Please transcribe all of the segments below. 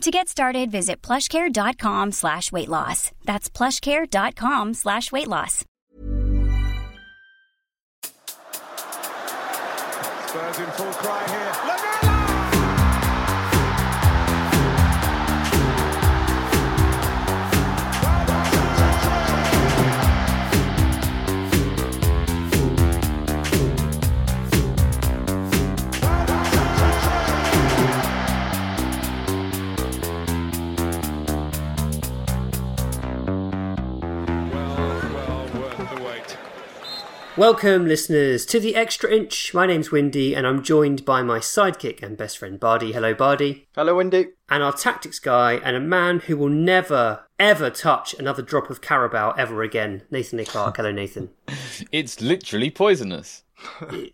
To get started, visit plushcare.com slash weight loss. That's plushcare.com slash weight loss. Spurs in full cry here. Welcome, listeners, to the Extra Inch. My name's Windy, and I'm joined by my sidekick and best friend Bardi. Hello, Bardi. Hello, Windy. And our tactics guy, and a man who will never, ever touch another drop of Carabao ever again, Nathan A. Clark. Hello, Nathan. it's literally poisonous.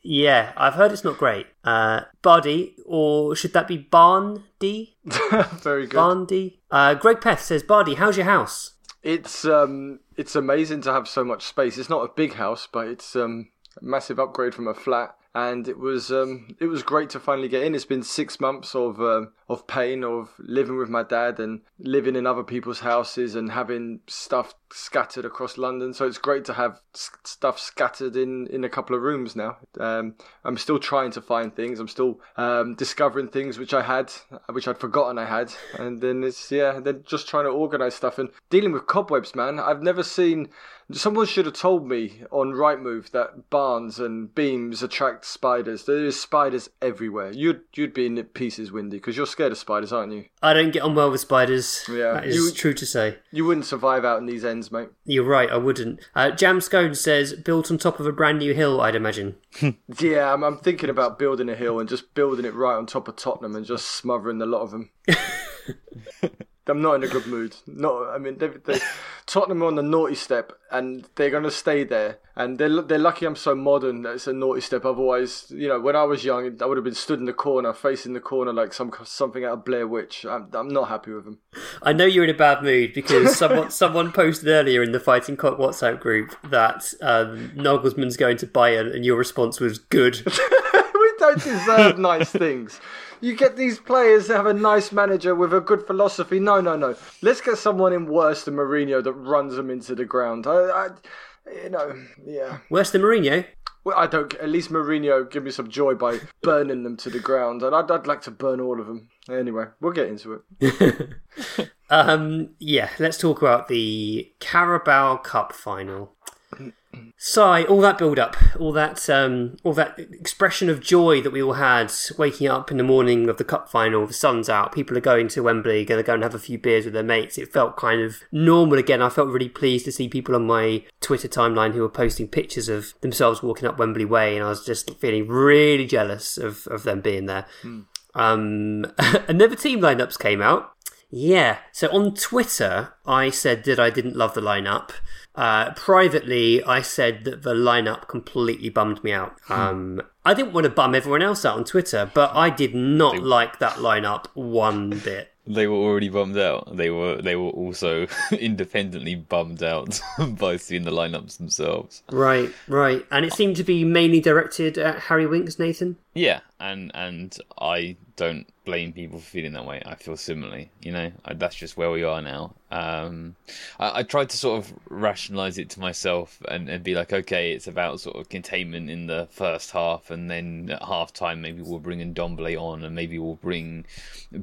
yeah, I've heard it's not great. Uh, Bardi, or should that be Barn D? Very good. Barndy. Uh, Greg Peth says, Bardi, how's your house? It's um, it's amazing to have so much space. It's not a big house, but it's um, a massive upgrade from a flat and it was um, it was great to finally get in. It's been six months of um, of pain of living with my dad and living in other people's houses and having stuff scattered across London. So it's great to have stuff scattered in in a couple of rooms now. Um, I'm still trying to find things. I'm still um, discovering things which I had, which I'd forgotten I had, and then it's yeah, then just trying to organize stuff and dealing with cobwebs. Man, I've never seen Someone should have told me on Rightmove that barns and beams attract spiders. There's spiders everywhere. You'd you'd be in pieces, Windy, because you're scared of spiders, aren't you? I don't get on well with spiders. Yeah, that is you, true to say. You wouldn't survive out in these ends, mate. You're right. I wouldn't. Uh, Jam Scone says built on top of a brand new hill. I'd imagine. yeah, I'm, I'm thinking about building a hill and just building it right on top of Tottenham and just smothering a lot of them. I'm not in a good mood. Not, I mean, they, they, Tottenham are on the naughty step, and they're going to stay there. And they're they're lucky I'm so modern that it's a naughty step. Otherwise, you know, when I was young, I would have been stood in the corner, facing the corner like some something out of Blair Witch. I'm, I'm not happy with them. I know you're in a bad mood because someone someone posted earlier in the Fighting Cock WhatsApp group that um, Nagelsmann's going to Bayern, and your response was good. we don't deserve nice things. You get these players that have a nice manager with a good philosophy. No, no, no. Let's get someone in worse than Mourinho that runs them into the ground. I, I you know, yeah. Worse than Mourinho? Well, I don't. At least Mourinho give me some joy by burning them to the ground, and I'd, I'd like to burn all of them. Anyway, we'll get into it. um, yeah, let's talk about the Carabao Cup final. Sigh, all that build up, all that um, all that expression of joy that we all had waking up in the morning of the cup final, the sun's out, people are going to Wembley, going to go and have a few beers with their mates. It felt kind of normal again. I felt really pleased to see people on my Twitter timeline who were posting pictures of themselves walking up Wembley Way, and I was just feeling really jealous of, of them being there. Hmm. Um, and then the team lineups came out. Yeah, so on Twitter, I said that I didn't love the lineup. Uh, privately, I said that the lineup completely bummed me out. Hmm. Um, I didn't want to bum everyone else out on Twitter, but I did not like that lineup one bit. They were already bummed out. They were they were also independently bummed out by seeing the lineups themselves. Right, right, and it seemed to be mainly directed at Harry Winks, Nathan. Yeah, and and I don't blame people for feeling that way. I feel similarly. You know, that's just where we are now. Um, I, I, tried to sort of rationalize it to myself and, and be like, okay, it's about sort of containment in the first half, and then at half time maybe we'll bring in Ndombele on, and maybe we'll bring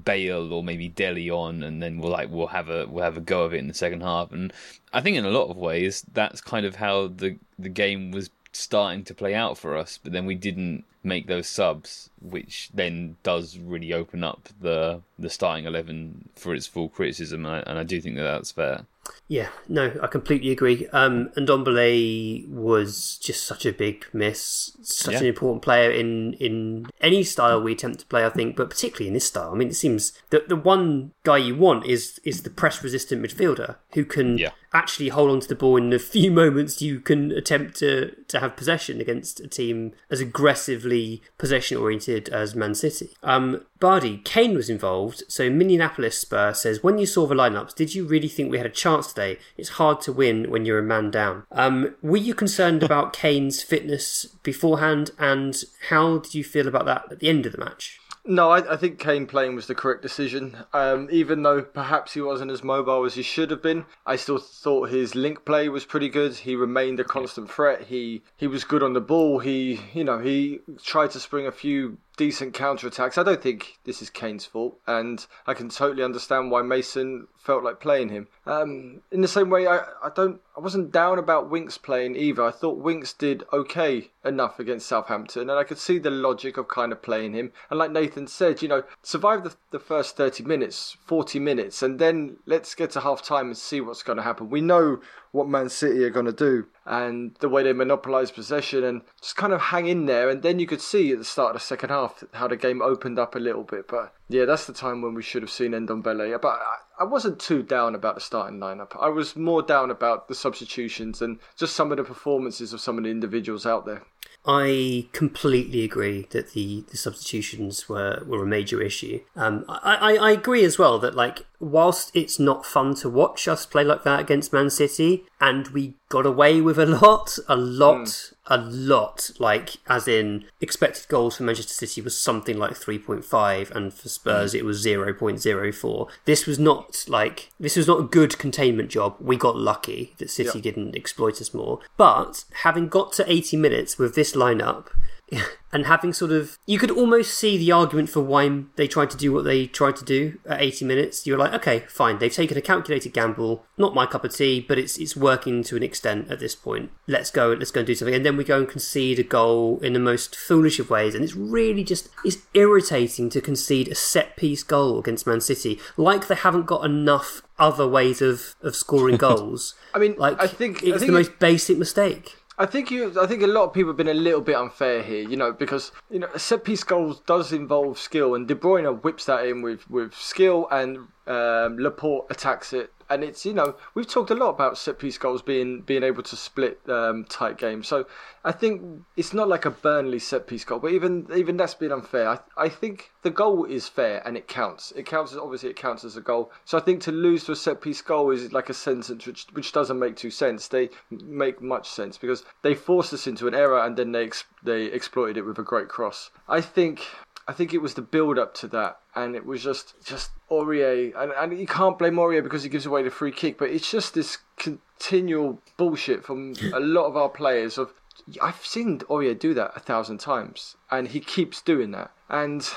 Bale or maybe Dele on, and then we'll like we'll have a we'll have a go of it in the second half. And I think in a lot of ways that's kind of how the the game was starting to play out for us, but then we didn't make those subs, which then does really open up the the starting eleven for its full criticism, and I, and I do think that that's fair. Yeah, no, I completely agree. Um, and Ndombele was just such a big miss, such yeah. an important player in in any style we attempt to play. I think, but particularly in this style. I mean, it seems that the one guy you want is is the press resistant midfielder who can yeah. actually hold on to the ball in the few moments you can attempt to to have possession against a team as aggressively possession oriented as Man City. Um, Bardi, Kane was involved. So Minneapolis Spur says, when you saw the lineups, did you really think we had a chance today? It's hard to win when you're a man down. Um, were you concerned about Kane's fitness beforehand, and how did you feel about that at the end of the match? No, I, I, think Kane playing was the correct decision. Um, even though perhaps he wasn't as mobile as he should have been, I still thought his link play was pretty good. He remained a constant threat. He he was good on the ball. He you know he tried to spring a few decent counter attacks. I don't think this is Kane's fault, and I can totally understand why Mason felt like playing him. Um, in the same way, I, I don't I wasn't down about Winks playing either. I thought Winks did okay enough against Southampton, and I could see the logic of kind of playing him. And like Nathan said, you know, survive the, the first 30 minutes, 40 minutes, and then let's get to half time and see what's going to happen. We know what Man City are going to do and the way they monopolise possession and just kind of hang in there. And then you could see at the start of the second half how the game opened up a little bit. But yeah, that's the time when we should have seen Ndombele. But I wasn't too down about the starting lineup. I was more down about the substitutions and just some of the performances of some of the individuals out there. I completely agree that the, the substitutions were, were a major issue. Um, I, I, I agree as well that like whilst it's not fun to watch us play like that against Man City, and we got away with a lot, a lot, mm. A lot. Like as in expected goals for Manchester City was something like three point five, and for Spurs mm. it was zero point zero four. This was not like this was not a good containment job. We got lucky that City yep. didn't exploit us more. But having got to eighty minutes with this lineup and having sort of you could almost see the argument for why they tried to do what they tried to do at 80 minutes. You're like okay fine they've taken a calculated gamble not my cup of tea but it's it's working to an extent at this point. Let's go let's go and do something. And then we go and concede a goal in the most foolish of ways. And it's really just it's irritating to concede a set piece goal against Man City like they haven't got enough other ways of of scoring goals. I mean like I think it's I think the most basic mistake I think you. I think a lot of people have been a little bit unfair here, you know, because you know set piece goals does involve skill, and De Bruyne whips that in with with skill, and um, Laporte attacks it and it's you know we've talked a lot about set piece goals being being able to split um, tight games. So I think it's not like a Burnley set piece goal, but even even that's been unfair. I, I think the goal is fair and it counts. It counts as obviously it counts as a goal. So I think to lose to a set piece goal is like a sentence which which doesn't make too sense. They make much sense because they forced us into an error and then they ex- they exploited it with a great cross. I think I think it was the build up to that, and it was just just Aurier, and, and you can't blame Aurier because he gives away the free kick, but it's just this continual bullshit from a lot of our players. Of I've seen Aurier do that a thousand times, and he keeps doing that, and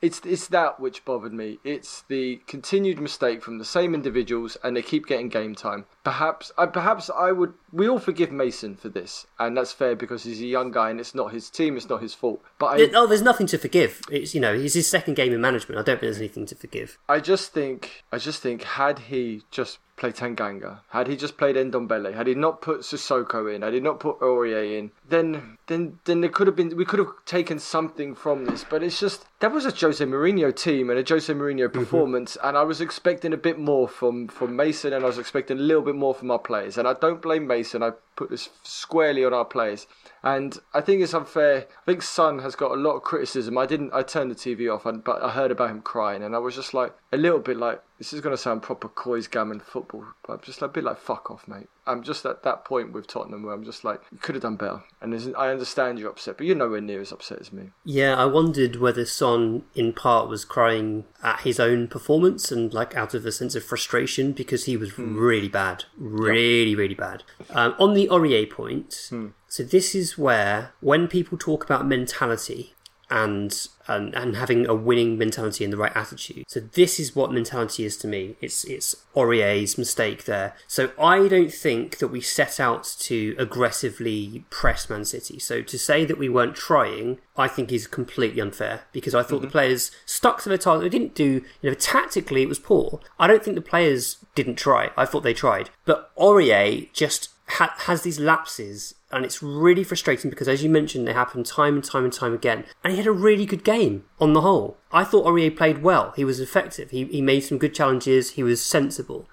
it's it's that which bothered me. It's the continued mistake from the same individuals, and they keep getting game time. Perhaps, I perhaps I would. We all forgive Mason for this, and that's fair because he's a young guy, and it's not his team. It's not his fault. But I, oh, there's nothing to forgive. It's you know, it's his second game in management. I don't think there's anything to forgive. I just think, I just think, had he just played Tanganga, had he just played Ndombele, had he not put Sissoko in, had he not put Aurier in, then then then there could have been we could have taken something from this. But it's just that was a Jose Mourinho team and a Jose Mourinho mm-hmm. performance, mm-hmm. and I was expecting a bit more from from Mason, and I was expecting a little bit more from our players. And I don't blame Mason. I put this squarely on our players. And I think it's unfair. I think Son has got a lot of criticism. I didn't. I turned the TV off, but I heard about him crying, and I was just like, a little bit like this is going to sound proper coys gammon football, but I'm just a bit like fuck off, mate. I'm just at that point with Tottenham where I'm just like you could have done better, and I understand you're upset, but you're nowhere near as upset as me. Yeah, I wondered whether Son in part was crying at his own performance and like out of a sense of frustration because he was mm. really bad, really yep. really bad. Um, on the Aurier point. Mm. So this is where, when people talk about mentality, and, and and having a winning mentality and the right attitude. So this is what mentality is to me. It's it's Aurier's mistake there. So I don't think that we set out to aggressively press Man City. So to say that we weren't trying, I think is completely unfair because I thought mm-hmm. the players stuck to their target. They didn't do you know tactically it was poor. I don't think the players didn't try. I thought they tried, but Aurier just ha- has these lapses and it's really frustrating because, as you mentioned, they happen time and time and time again. And he had a really good game on the whole. I thought Aurier played well. He was effective. He, he made some good challenges. He was sensible.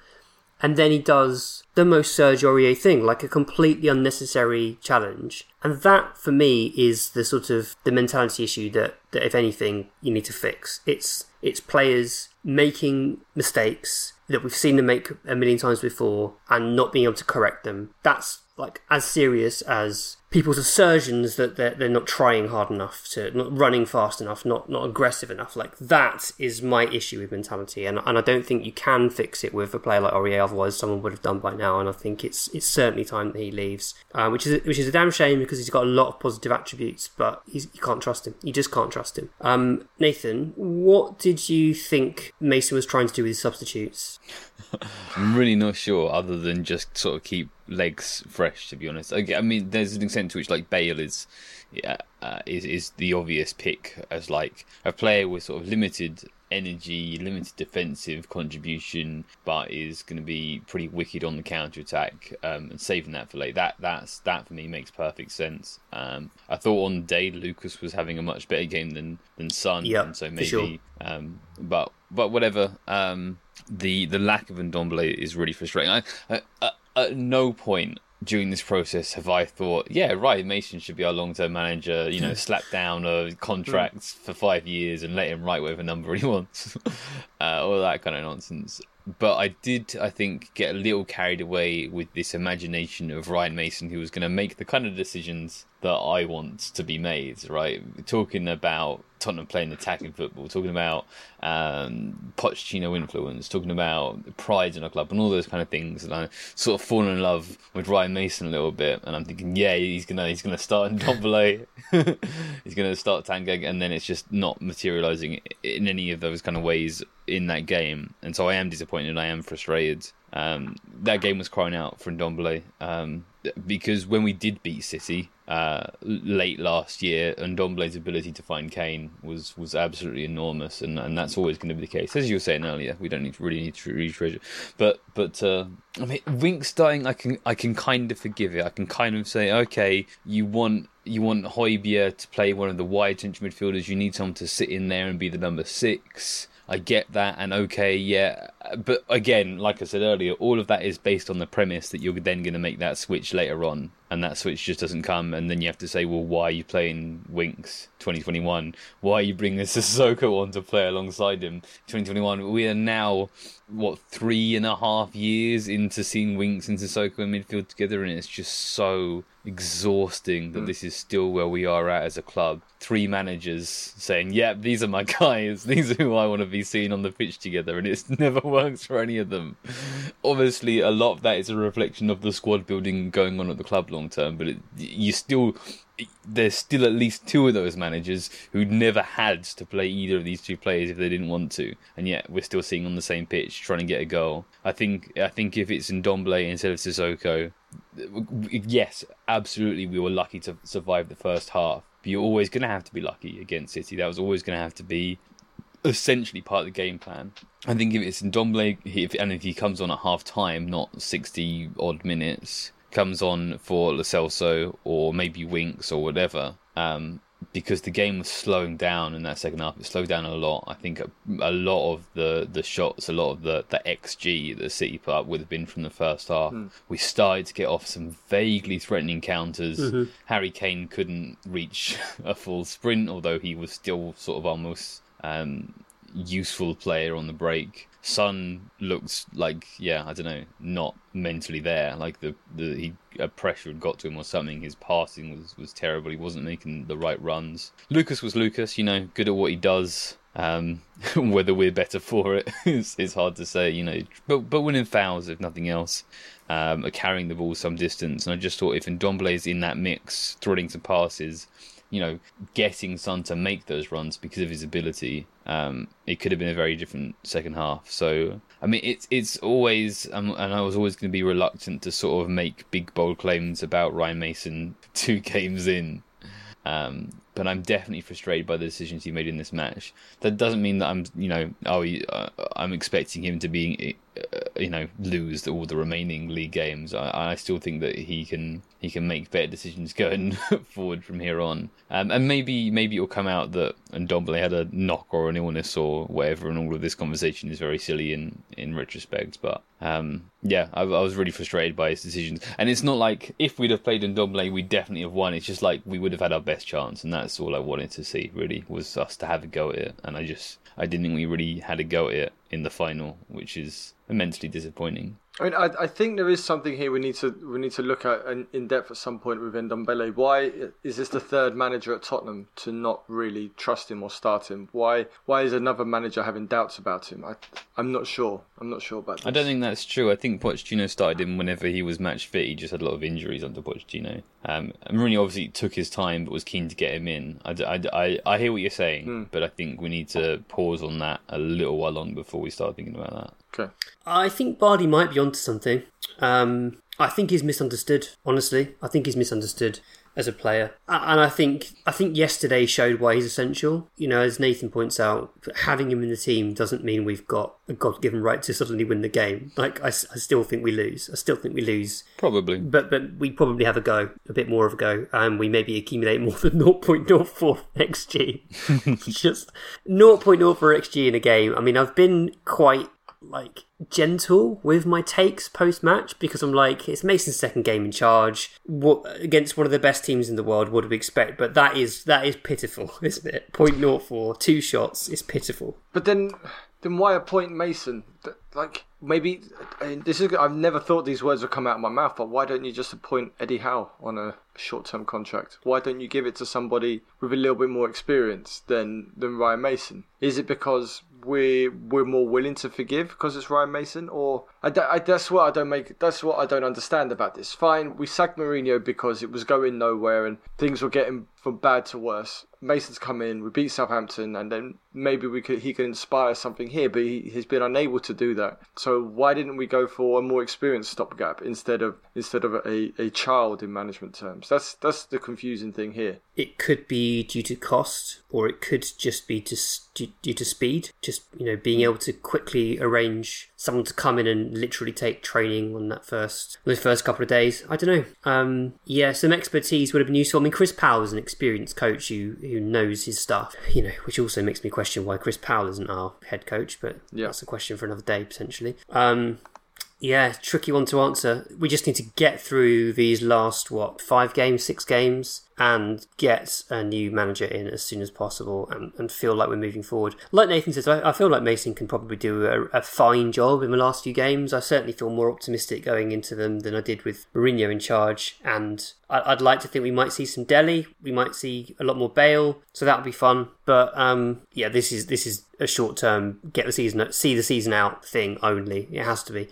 And then he does the most Serge Aurier thing, like a completely unnecessary challenge. And that, for me, is the sort of the mentality issue that, that if anything, you need to fix. It's it's players making mistakes that we've seen them make a million times before and not being able to correct them. That's like as serious as people's assertions that they're, they're not trying hard enough to not running fast enough not not aggressive enough. Like that is my issue with mentality. And, and I don't think you can fix it with a player like Aurier. Otherwise someone would have done by now. And I think it's it's certainly time that he leaves. Uh, which is which is a damn shame because he's got a lot of positive attributes but you can't trust him. You just can't trust him. Um, Nathan what did you think Mason was trying to do with his substitutes? I'm really not sure, other than just sort of keep legs fresh. To be honest, I mean, there's an extent to which like Bale is, yeah, uh, is is the obvious pick as like a player with sort of limited energy, limited defensive contribution, but is going to be pretty wicked on the counter attack um, and saving that for late. That that's that for me makes perfect sense. Um, I thought on the day Lucas was having a much better game than than Son, yeah, so maybe. Sure. Um, but but whatever. Um, the the lack of Ndombele is really frustrating. I, I, I, at no point during this process have I thought, yeah, right, Mason should be our long term manager, you know, slap down a contract for five years and let him write whatever number he wants. uh, all that kind of nonsense but I did, I think, get a little carried away with this imagination of Ryan Mason, who was going to make the kind of decisions that I want to be made. Right, talking about Tottenham playing attacking football, talking about um, Pochettino influence, talking about pride in a club, and all those kind of things. And I sort of fallen in love with Ryan Mason a little bit, and I'm thinking, yeah, he's gonna he's gonna start in Ndombele, he's gonna start Tanganga, and then it's just not materialising in any of those kind of ways in that game, and so I am disappointed. I am frustrated. Um, that game was crying out for Ndombele um, because when we did beat City uh, late last year, and Ndombele's ability to find Kane was was absolutely enormous, and, and that's always going to be the case. As you were saying earlier, we don't need really need to retreasure, but but uh, I mean, Winks dying, I can I can kind of forgive it. I can kind of say, okay, you want you want Højbjerg to play one of the wide central midfielders. You need someone to sit in there and be the number six. I get that, and okay, yeah. But again, like I said earlier, all of that is based on the premise that you're then going to make that switch later on, and that switch just doesn't come, and then you have to say, well, why are you playing Winks 2021? Why are you bringing Sissoko on to play alongside him 2021? We are now what three and a half years into seeing Winks and Sissoko in midfield together, and it's just so exhausting that mm. this is still where we are at as a club. Three managers saying, "Yep, yeah, these are my guys. These are who I want to be seen on the pitch together," and it never works for any of them. Obviously, a lot of that is a reflection of the squad building going on at the club long term, but it, you still there's still at least two of those managers who'd never had to play either of these two players if they didn't want to, and yet we're still seeing on the same pitch trying to get a goal. I think I think if it's Ndombele instead of Sissoko, yes, absolutely, we were lucky to survive the first half. But you're always going to have to be lucky against City. That was always going to have to be essentially part of the game plan. I think if it's Ndombele, if, and if he comes on at half time, not 60 odd minutes, comes on for Lo Celso or maybe Winks or whatever, um, because the game was slowing down in that second half. It slowed down a lot. I think a, a, lot of the, the shots, a lot of the, the XG that City put up would have been from the first half. Mm. We started to get off some vaguely threatening counters. Mm-hmm. Harry Kane couldn't reach a full sprint, although he was still sort of almost um, useful player on the break. Son looks like yeah, I don't know, not mentally there. Like the the he a pressure had got to him or something. His passing was was terrible. He wasn't making the right runs. Lucas was Lucas, you know, good at what he does. Um, whether we're better for it is, is hard to say, you know. But but winning fouls, if nothing else, um, carrying the ball some distance. And I just thought if Ndombele is in that mix, threading some passes, you know, getting Son to make those runs because of his ability, um, it could have been a very different second half. So, I mean, it's it's always, um, and I was always going to be reluctant to sort of make big bold claims about Ryan Mason two games in. Um, but I'm definitely frustrated by the decisions he made in this match. That doesn't mean that I'm, you know, oh, uh, I'm expecting him to be, uh, you know, lose all the remaining league games. I, I, still think that he can he can make better decisions going forward from here on. Um, and maybe maybe it'll come out that Ndombele had a knock or an illness or whatever, and all of this conversation is very silly in in retrospect. But um, yeah, I, I, was really frustrated by his decisions. And it's not like if we'd have played Ndombele, we'd definitely have won. It's just like we would have had our best chance, and that's all I wanted to see. Really, was us to have a go at it. And I just I didn't think we really had a go at it in the final, which is immensely disappointing. I mean, I, I think there is something here we need to we need to look at in depth at some point with Ndombele. Why is this the third manager at Tottenham to not really trust him or start him? Why why is another manager having doubts about him? I I'm not sure. I'm not sure about. This. I don't think that's true. I think Pochettino started him whenever he was match fit. He just had a lot of injuries under Pochettino. Um, Mourinho obviously took his time, but was keen to get him in. I, I, I, I hear what you're saying, mm. but I think we need to pause on that a little while longer before we start thinking about that. Okay. I think Bardi might be onto something. Um, I think he's misunderstood. Honestly, I think he's misunderstood as a player, and I think I think yesterday showed why he's essential. You know, as Nathan points out, having him in the team doesn't mean we've got a God-given right to suddenly win the game. Like I, I still think we lose. I still think we lose. Probably, but but we probably have a go, a bit more of a go, and we maybe accumulate more than 0.04 xg. Just 0.04 xg in a game. I mean, I've been quite like gentle with my takes post match because I'm like, it's Mason's second game in charge. What against one of the best teams in the world? What do we expect? But that is that is pitiful, isn't it? Point naught four, two shots is pitiful. But then, then why appoint Mason? Like maybe this is. I've never thought these words would come out of my mouth. But why don't you just appoint Eddie Howe on a short-term contract? Why don't you give it to somebody with a little bit more experience than than Ryan Mason? Is it because we're we're more willing to forgive because it's Ryan Mason, or I, I, that's what I don't make. That's what I don't understand about this. Fine, we sacked Mourinho because it was going nowhere and things were getting from bad to worse. Mason's come in, we beat Southampton, and then maybe we could he could inspire something here, but he, has been unable to do that. So why didn't we go for a more experienced stopgap instead of instead of a, a child in management terms? That's that's the confusing thing here. It could be due to cost, or it could just be just due, due to speed. Just you know, being able to quickly arrange someone to come in and literally take training on that first those first couple of days. I don't know. Um, yeah, some expertise would have been useful. I mean, Chris Powell is an experienced coach who who knows his stuff. You know, which also makes me question why Chris Powell isn't our head coach. But yeah. that's a question for another day potentially. Um, yeah, tricky one to answer. We just need to get through these last, what, five games, six games, and get a new manager in as soon as possible and, and feel like we're moving forward. Like Nathan says, I, I feel like Mason can probably do a, a, fine job in the last few games. I certainly feel more optimistic going into them than I did with Mourinho in charge. And I, would like to think we might see some Dele, we might see a lot more Bale, so that would be fun. But um, yeah, this is this is a short term get the season see the season out thing only. It has to be.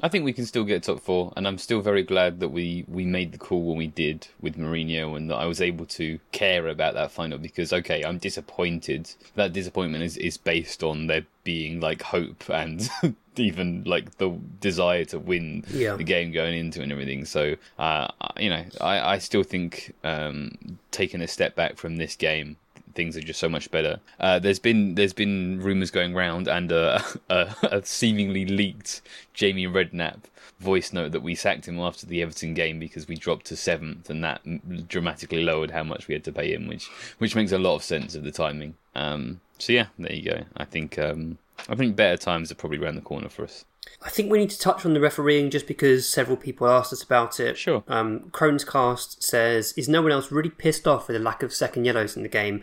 I think we can still get top four, and I'm still very glad that we, we made the call when we did with Mourinho, and that I was able to care about that final because okay, I'm disappointed. That disappointment is, is based on there being like hope and even like the desire to win yeah. the game going into and everything. So uh, you know, I, I still think um, taking a step back from this game things are just so much better. Uh, there's been there's been rumours going around and a, a, seemingly leaked Jamie Redknapp voice note that we sacked him after the Everton game because we dropped to seventh, and that dramatically lowered how much we had to pay him, which which makes a lot of sense of the timing. Um, so yeah, there you go. I think um, I think better times are probably around the corner for us. I think we need to touch on the refereeing just because several people asked us about it. Sure. Um, Crohn's Cast says, Is no one else really pissed off with the lack of second yellows in the game?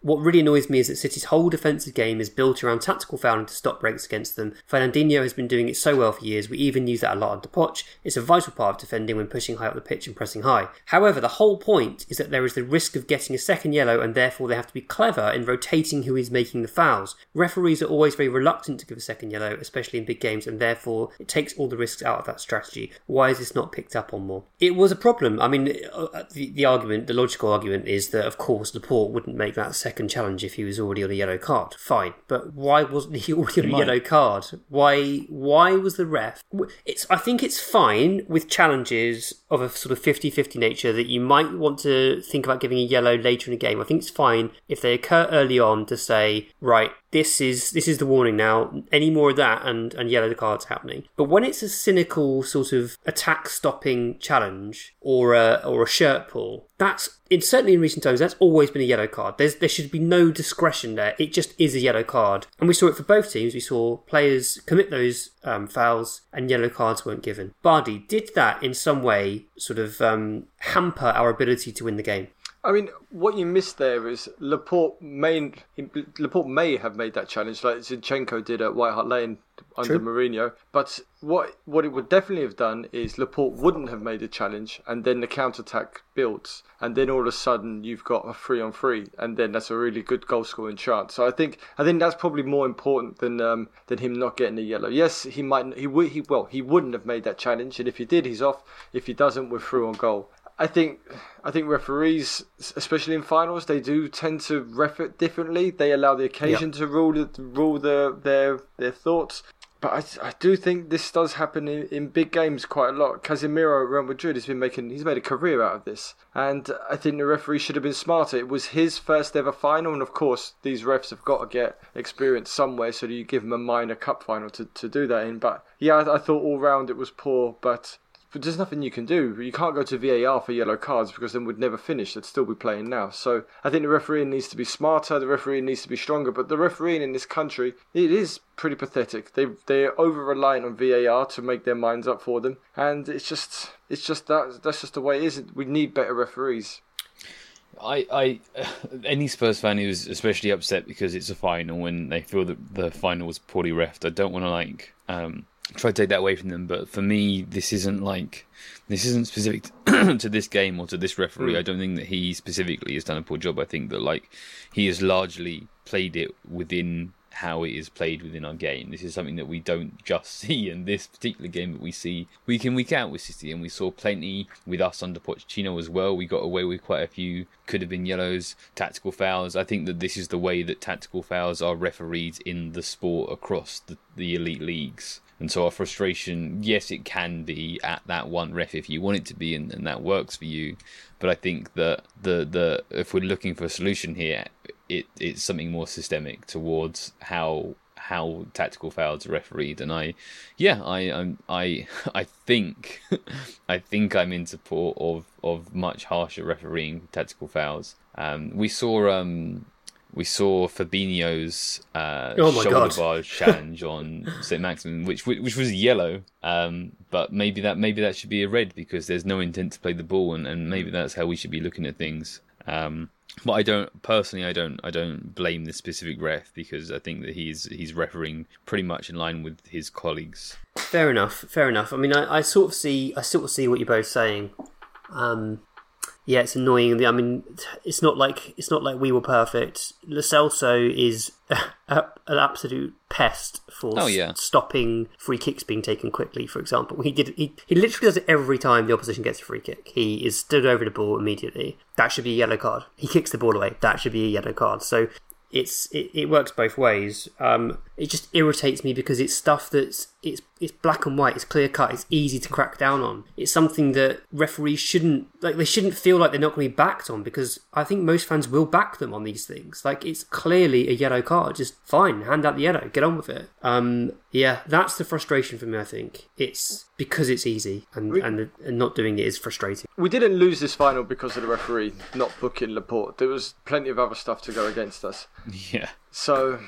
What really annoys me is that City's whole defensive game is built around tactical fouling to stop breaks against them. Fernandinho has been doing it so well for years, we even use that a lot under Poch. It's a vital part of defending when pushing high up the pitch and pressing high. However, the whole point is that there is the risk of getting a second yellow and therefore they have to be clever in rotating who is making the fouls. Referees are always very reluctant to give a second yellow, especially in big games, and therefore it takes all the risks out of that strategy. Why is this not picked up on more? It was a problem. I mean, uh, the, the argument, the logical argument is that, of course, Laporte wouldn't make that second challenge if he was already on a yellow card. Fine, but why wasn't he already on a yellow card? Why? Why was the ref? It's. I think it's fine with challenges of a sort of 50-50 nature that you might want to think about giving a yellow later in a game. I think it's fine if they occur early on to say, right, this is this is the warning now. Any more of that and and yellow cards happening. But when it's a cynical sort of attack stopping challenge or a or a shirt pull, that's in certainly in recent times that's always been a yellow card. There's there should be no discretion there. It just is a yellow card, and we saw it for both teams. We saw players commit those um, fouls and yellow cards weren't given. Bardi did that in some way sort of um, hamper our ability to win the game. I mean, what you missed there is Laporte may Laporte may have made that challenge like Zinchenko did at White Hart Lane under True. Mourinho. But what what it would definitely have done is Laporte wouldn't have made a challenge, and then the counter attack builds, and then all of a sudden you've got a three on three, and then that's a really good goal scoring chance. So I think I think that's probably more important than um, than him not getting a yellow. Yes, he might he would he well he wouldn't have made that challenge, and if he did, he's off. If he doesn't, we're through on goal. I think I think referees, especially in finals, they do tend to ref it differently. They allow the occasion to rule the, rule the, their their thoughts. But I, I do think this does happen in, in big games quite a lot. Casemiro at Real Madrid has been making he's made a career out of this, and I think the referee should have been smarter. It was his first ever final, and of course these refs have got to get experience somewhere, so you give them a minor cup final to, to do that in. But yeah, I, I thought all round it was poor, but but there's nothing you can do. You can't go to VAR for yellow cards because then we'd never finish. They'd still be playing now. So I think the refereeing needs to be smarter. The refereeing needs to be stronger. But the refereeing in this country, it is pretty pathetic. They they're over reliant on VAR to make their minds up for them, and it's just it's just that that's just the way it is. We need better referees. I, I, any Spurs fan who's especially upset because it's a final when they feel that the final was poorly refed, I don't want to like um, try to take that away from them. But for me, this isn't like this isn't specific to this game or to this referee. Mm. I don't think that he specifically has done a poor job. I think that like he has largely played it within how it is played within our game. This is something that we don't just see in this particular game, but we see week in week out with City, and we saw plenty with us under Pochettino as well. We got away with quite a few could have been yellows, tactical fouls. I think that this is the way that tactical fouls are refereed in the sport across the, the elite leagues. And so our frustration, yes, it can be at that one ref if you want it to be, and, and that works for you. But I think that the the if we're looking for a solution here, it it's something more systemic towards how how tactical fouls are refereed. And I, yeah, I I'm, I I think I think I'm in support of of much harsher refereeing tactical fouls. Um, we saw um we saw Fabinho's uh, Oh shoulder God. barge challenge on St Maximin, which which was yellow. Um, but maybe that maybe that should be a red because there's no intent to play the ball, and, and maybe that's how we should be looking at things. Um, but I don't personally, I don't, I don't blame the specific ref because I think that he's he's refereeing pretty much in line with his colleagues. Fair enough. Fair enough. I mean, I, I sort of see, I sort of see what you're both saying. Um, yeah, it's annoying. I mean, it's not like it's not like we were perfect. Lo Celso is a, an absolute pest for Oh, yeah. stopping free kicks being taken quickly. For example, he did he, he literally does it every time the opposition gets a free kick. He is stood over the ball immediately. That should be a yellow card. He kicks the ball away. That should be a yellow card. So it's it, it works both ways. Um, it just irritates me because it's stuff that's it's it's black and white. It's clear cut. It's easy to crack down on. It's something that referees shouldn't like. They shouldn't feel like they're not going to be backed on because I think most fans will back them on these things. Like it's clearly a yellow card. Just fine, hand out the yellow. Get on with it. Um, yeah, that's the frustration for me. I think it's because it's easy and and, and not doing it is frustrating. We didn't lose this final because of the referee not booking Laporte. There was plenty of other stuff to go against us. Yeah, So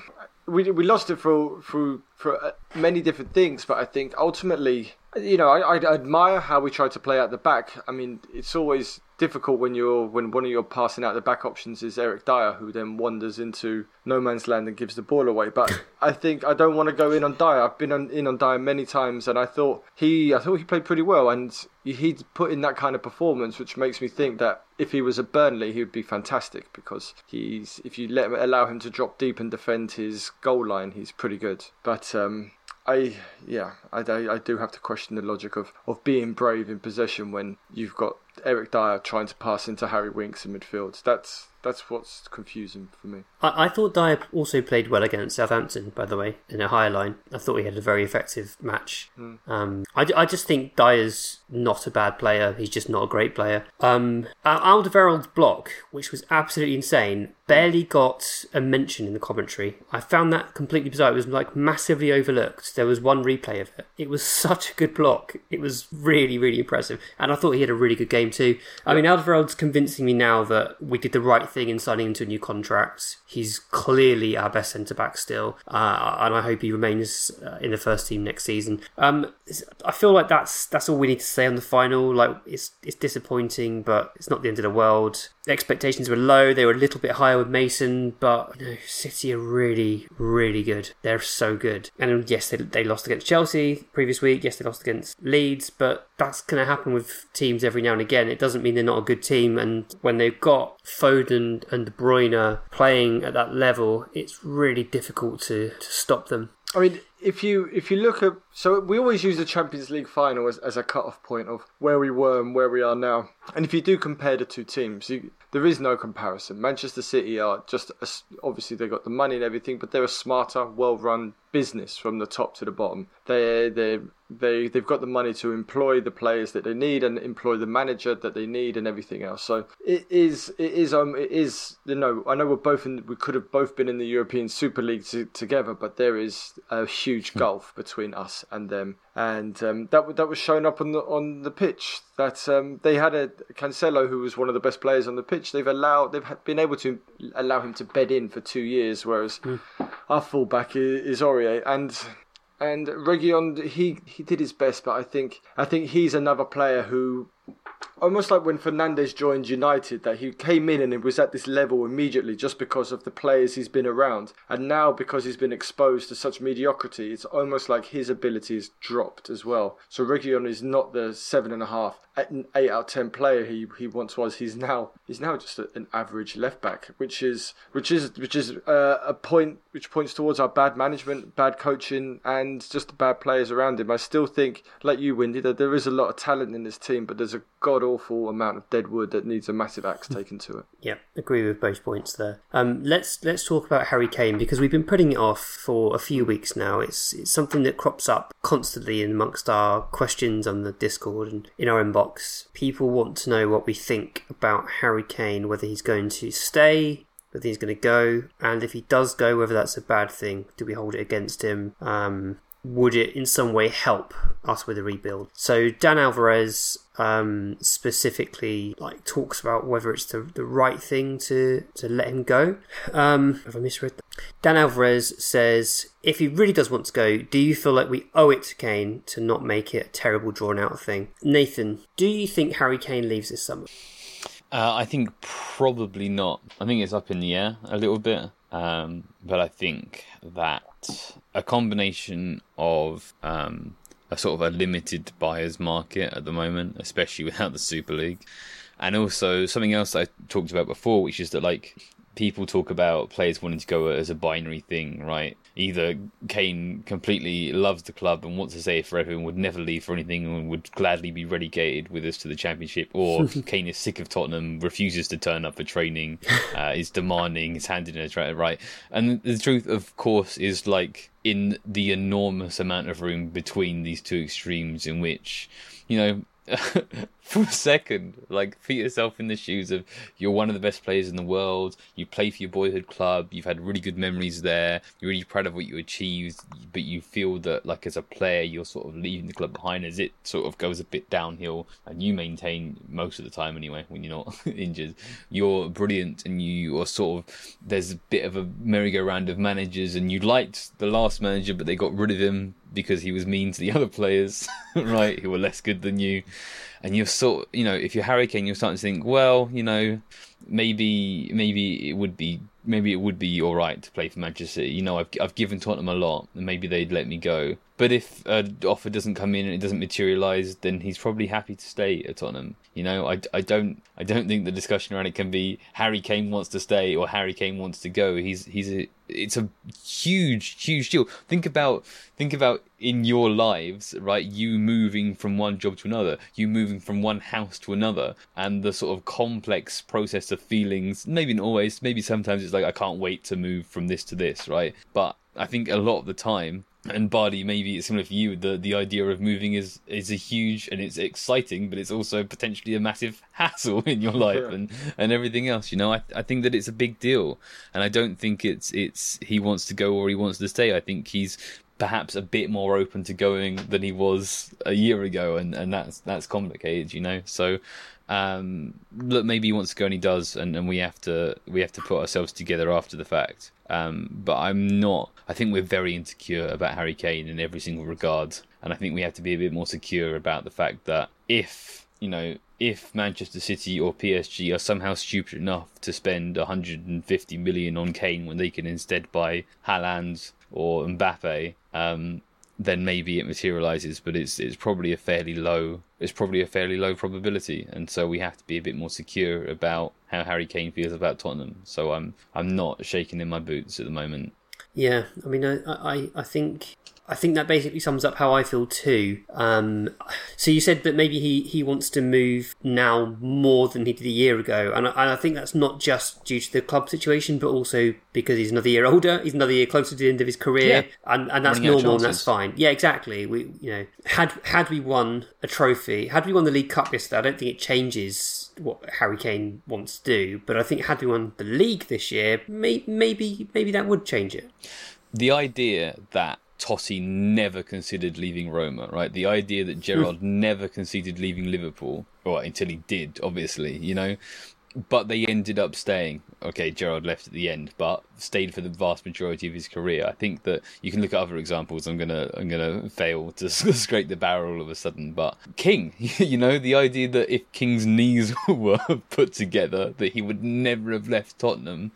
we we lost it for through for uh, many different things, but I think ultimately, you know, I, I admire how we try to play at the back. I mean, it's always difficult when you're when one of your passing out the back options is Eric Dier, who then wanders into no man's land and gives the ball away. But I think I don't want to go in on Dier. I've been on, in on Dier many times, and I thought he I thought he played pretty well, and he'd put in that kind of performance, which makes me think that if he was a Burnley, he would be fantastic because he's if you let him allow him to drop deep and defend his goal line, he's pretty good. But um, I yeah, I, I do have to question the logic of, of being brave in possession when you've got Eric Dier trying to pass into Harry Winks in midfield. That's that's what's confusing for me. I, I thought Dier also played well against Southampton, by the way, in a higher line. I thought he had a very effective match. Mm. Um, I, I just think Dier's not a bad player. He's just not a great player. Um, Alderweireld's block, which was absolutely insane, barely got a mention in the commentary. I found that completely bizarre. It was like massively overlooked. There was one replay of it. It was such a good block. It was really, really impressive. And I thought he had a really good game too. I mean, Alderweireld's convincing me now that we did the right thing in signing him to a new contract. He's clearly our best centre back still, uh, and I hope he remains uh, in the first team next season. Um, I feel like that's that's all we need to say on the final. Like it's it's disappointing, but it's not the end of the world. Expectations were low; they were a little bit higher with Mason, but you know, City are really really good. They're so good. And yes, they, they lost against Chelsea previous week. Yes, they lost against Leeds, but that's going to happen with teams every now and again. It doesn't mean they're not a good team. And when they've got Foden and De Bruyne playing at that level, it's really difficult to, to stop them. I mean, if you if you look at so we always use the Champions League final as, as a cut off point of where we were and where we are now. And if you do compare the two teams, you, there is no comparison. Manchester City are just obviously they got the money and everything, but they're a smarter, well run business from the top to the bottom. They they they they've got the money to employ the players that they need and employ the manager that they need and everything else. So it is it is um it is you know I know we're both in we could have both been in the European Super League to, together, but there is a huge hmm. gulf between us and them, and um, that that was shown up on the on the pitch. That um, they had a Cancelo who was one of the best players on the pitch. They've allowed they've been able to allow him to bed in for two years, whereas mm. our fullback is, is Aurier and and Reguilón he he did his best, but I think I think he's another player who almost like when Fernandes joined United, that he came in and it was at this level immediately just because of the players he's been around. And now, because he's been exposed to such mediocrity, it's almost like his ability has dropped as well. So Reguilón is not the seven and a half, eight out of ten player he he once was. He's now he's now just an average left back, which is which is which is uh, a point which points towards our bad management, bad coaching, and just the bad players around him. I still think, like you, Windy, that there is a lot of talent in this team, but there's a god awful amount of dead wood that needs a massive axe taken to it. Yeah, agree with both points there. Um, let's let's talk about Harry Kane because we've been putting it off for a few weeks now. It's it's something that crops up constantly amongst our questions on the Discord and in our inbox. People want to know what we think about Harry Kane, whether he's going to stay, whether he's going to go, and if he does go, whether that's a bad thing. Do we hold it against him? Um, would it in some way help us with a rebuild? So Dan Alvarez um, specifically like talks about whether it's the, the right thing to, to let him go. Um, have I misread that? Dan Alvarez says, if he really does want to go, do you feel like we owe it to Kane to not make it a terrible drawn out thing? Nathan, do you think Harry Kane leaves this summer? Uh, I think probably not. I think it's up in the air a little bit. Um, but I think that a combination of um, a sort of a limited buyers market at the moment, especially without the Super League, and also something else I talked about before, which is that like people talk about players wanting to go as a binary thing, right? Either Kane completely loves the club and wants to stay forever and would never leave for anything and would gladly be relegated with us to the championship, or Kane is sick of Tottenham, refuses to turn up for training, uh, is demanding, is handing in a right? And the truth, of course, is like in the enormous amount of room between these two extremes, in which, you know, for a second. Like, put yourself in the shoes of you're one of the best players in the world. You play for your boyhood club. You've had really good memories there. You're really proud of what you achieved, but you feel that, like, as a player, you're sort of leaving the club behind as it sort of goes a bit downhill. And you maintain most of the time, anyway, when you're not injured. You're brilliant, and you are sort of there's a bit of a merry-go-round of managers, and you liked the last manager, but they got rid of him because he was mean to the other players, right, who were less good than you. And you're sort, you know, if you're Harry Kane, you're starting to think, well, you know, maybe maybe it would be maybe it would be all right to play for Manchester City. You know, I've I've given Tottenham a lot, and maybe they'd let me go. But if an offer doesn't come in and it doesn't materialise, then he's probably happy to stay at Tottenham. You know, I, I don't I don't think the discussion around it can be Harry Kane wants to stay or Harry Kane wants to go. He's he's a it's a huge huge deal. Think about think about in your lives, right? You moving from one job to another, you moving from one house to another, and the sort of complex process of feelings. Maybe not always. Maybe sometimes it's like I can't wait to move from this to this, right? But I think a lot of the time and Bardi, maybe it's similar for you. The the idea of moving is is a huge and it's exciting, but it's also potentially a massive hassle in your life yeah. and and everything else. You know, I I think that it's a big deal, and I don't think it's it's he wants to go or he wants to stay. I think he's perhaps a bit more open to going than he was a year ago, and and that's that's complicated. You know, so um, look, maybe he wants to go and he does, and, and we have to we have to put ourselves together after the fact. Um, but I'm not. I think we're very insecure about Harry Kane in every single regard, and I think we have to be a bit more secure about the fact that if you know if Manchester City or PSG are somehow stupid enough to spend 150 million on Kane when they can instead buy Haaland or Mbappe, um, then maybe it materializes, but it's it's probably a fairly low it's probably a fairly low probability, and so we have to be a bit more secure about how Harry Kane feels about Tottenham. So I'm I'm not shaking in my boots at the moment. Yeah, I mean, I I, I think I think that basically sums up how I feel too. Um, so you said that maybe he, he wants to move now more than he did a year ago, and I, and I think that's not just due to the club situation, but also because he's another year older, he's another year closer to the end of his career, yeah. and, and that's Running normal and that's fine. Yeah, exactly. We you know had had we won a trophy, had we won the League Cup yesterday, I don't think it changes what Harry Kane wants to do, but I think had we won the league this year, may, maybe maybe that would change it. The idea that Totti never considered leaving Roma, right? The idea that Gerrard hmm. never considered leaving Liverpool, well, until he did, obviously, you know, but they ended up staying. Okay, Gerrard left at the end, but stayed for the vast majority of his career. I think that you can look at other examples. I'm gonna I'm gonna fail to scrape the barrel all of a sudden, but King, you know, the idea that if King's knees were put together, that he would never have left Tottenham.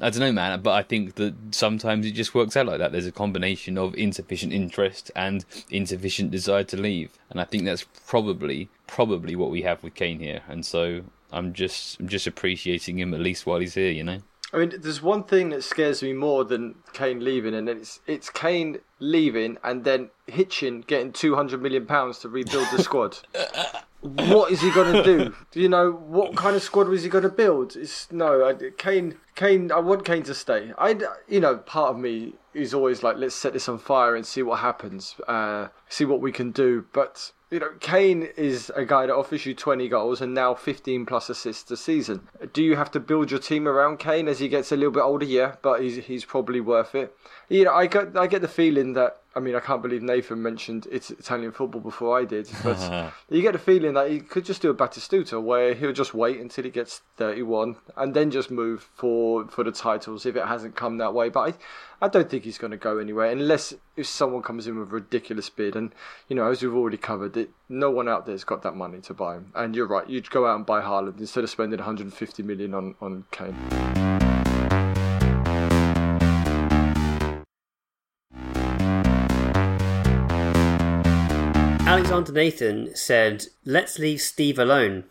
I don't know, man, but I think that sometimes it just works out like that. There's a combination of insufficient interest and insufficient desire to leave, and I think that's probably probably what we have with Kane here. And so I'm just I'm just appreciating him at least while he's here, you know. I mean, there's one thing that scares me more than Kane leaving, and it's it's Kane leaving and then Hitchen getting 200 million pounds to rebuild the squad. what is he going to do? Do you know what kind of squad was he going to build? It's no, I, Kane. Kane, I want Kane to stay. I, you know, part of me is always like, let's set this on fire and see what happens, uh, see what we can do. But you know, Kane is a guy that offers you 20 goals and now 15 plus assists a season. Do you have to build your team around Kane as he gets a little bit older? Yeah, but he's he's probably worth it. You know, I get I get the feeling that I mean, I can't believe Nathan mentioned it's Italian football before I did, but you get the feeling that he could just do a Batistuta where he'll just wait until he gets 31 and then just move for for the titles if it hasn't come that way. But I, I don't think he's going to go anywhere unless if someone comes in with a ridiculous bid. And, you know, as we've already covered, it, no one out there's got that money to buy him. And you're right, you'd go out and buy Haaland instead of spending 150 million on, on Kane. Alexander Nathan said, "Let's leave Steve alone."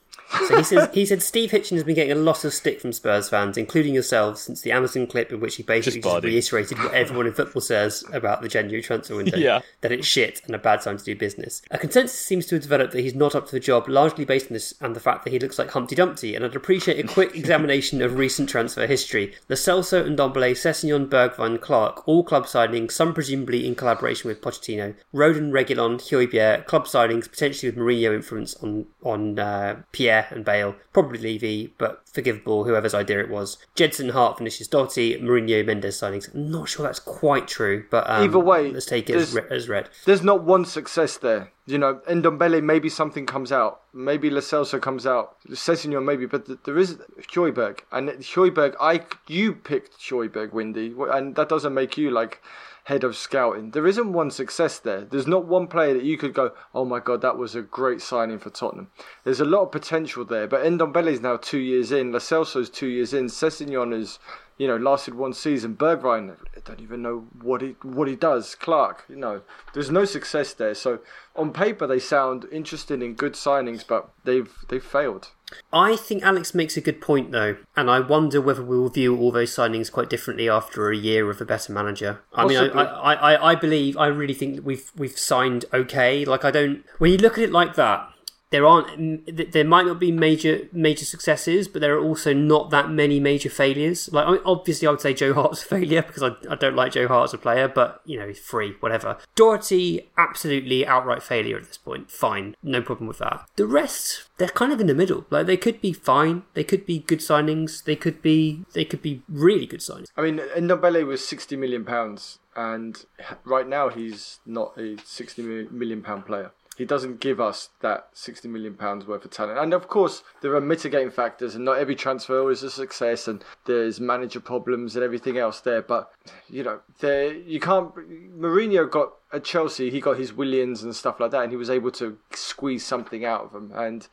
So he says he said Steve Hitchen has been getting a lot of stick from Spurs fans, including yourselves, since the Amazon clip in which he basically Just just, reiterated what everyone in football says about the January transfer window. Yeah. That it's shit and a bad time to do business. A consensus seems to have developed that he's not up to the job, largely based on this and the fact that he looks like Humpty Dumpty. And I'd appreciate a quick examination of recent transfer history. Lo Celso and Dombele, Sessegnon, Bergwijn, Clark, all club signings, some presumably in collaboration with Pochettino. Rodon, Reguilon, Højbjerg, club signings, potentially with Mourinho influence on on uh, Pierre and Bale. Probably Levy, but forgivable, whoever's idea it was. Gedson, Hart, Vinicius Doherty, Mourinho, Mendes signings. I'm not sure that's quite true, but um, Either way, let's take it as, re- as read. There's not one success there. You know, Ndombele, maybe something comes out. Maybe Lo Celso comes out. Sessegnon, maybe. But th- there is Højbjerg. And Højbjerg, I, you picked Højbjerg, Windy. And that doesn't make you like head of scouting. There isn't one success there. There's not one player that you could go, oh my God, that was a great signing for Tottenham. There's a lot of potential there. But Ndombele is now two years in. Lo Celso's two years in. Sessegnon is you know, lasted one season. Bergwijn, I don't even know what he what he does. Clark, you know, there's no success there. So on paper they sound interesting and good signings, but they've they've failed. I think Alex makes a good point though, and I wonder whether we'll view all those signings quite differently after a year of a better manager. I mean, I, I, I, I believe, I really think that we've we've signed okay. Like I don't, when you look at it like that, there aren't, there might not be major major successes, but there are also not that many major failures. Like obviously, I would say Joe Hart's a failure because I, I don't like Joe Hart as a player, but you know, he's free, whatever. Doherty, absolutely outright failure at this point. Fine, no problem with that. The rest, they're kind of in the middle. Like they could be fine, they could be good signings, they could be they could be really good signings. I mean, Ndombele was 60 million pounds, and right now he's not a sixty million pound player. He doesn't give us that 60 million pounds worth of talent. And of course, there are mitigating factors, and not every transfer is a success, and there's manager problems and everything else there. But you know, there you can't. Mourinho got at Chelsea, he got his Williams and stuff like that, and he was able to squeeze something out of them. And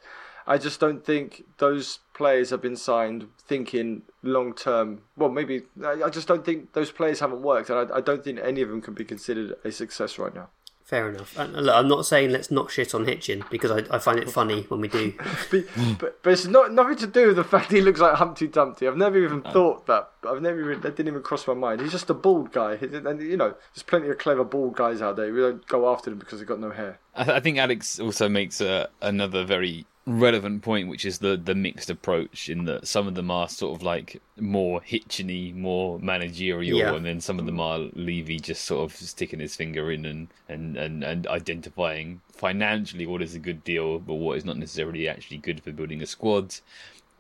I just don't think those players have been signed thinking long term. Well, maybe I just don't think those players haven't worked, and I, I don't think any of them can be considered a success right now. Fair enough. And look, I'm not saying let's not shit on Hitchen because I, I find it funny when we do. But, but, but it's not nothing to do with the fact he looks like Humpty Dumpty. I've never even thought that. I've never even that didn't even cross my mind. He's just a bald guy, and you know, there's plenty of clever bald guys out there. We don't go after them because they've got no hair. I, I think Alex also makes a, another very relevant point, which is the the mixed approach. In that some of them are sort of like more hitcheny, more managerial, Yeah. and then some of them are Levy just sort of sticking his finger in and and and, and identifying financially what is a good deal, but what is not necessarily actually good for building a squad,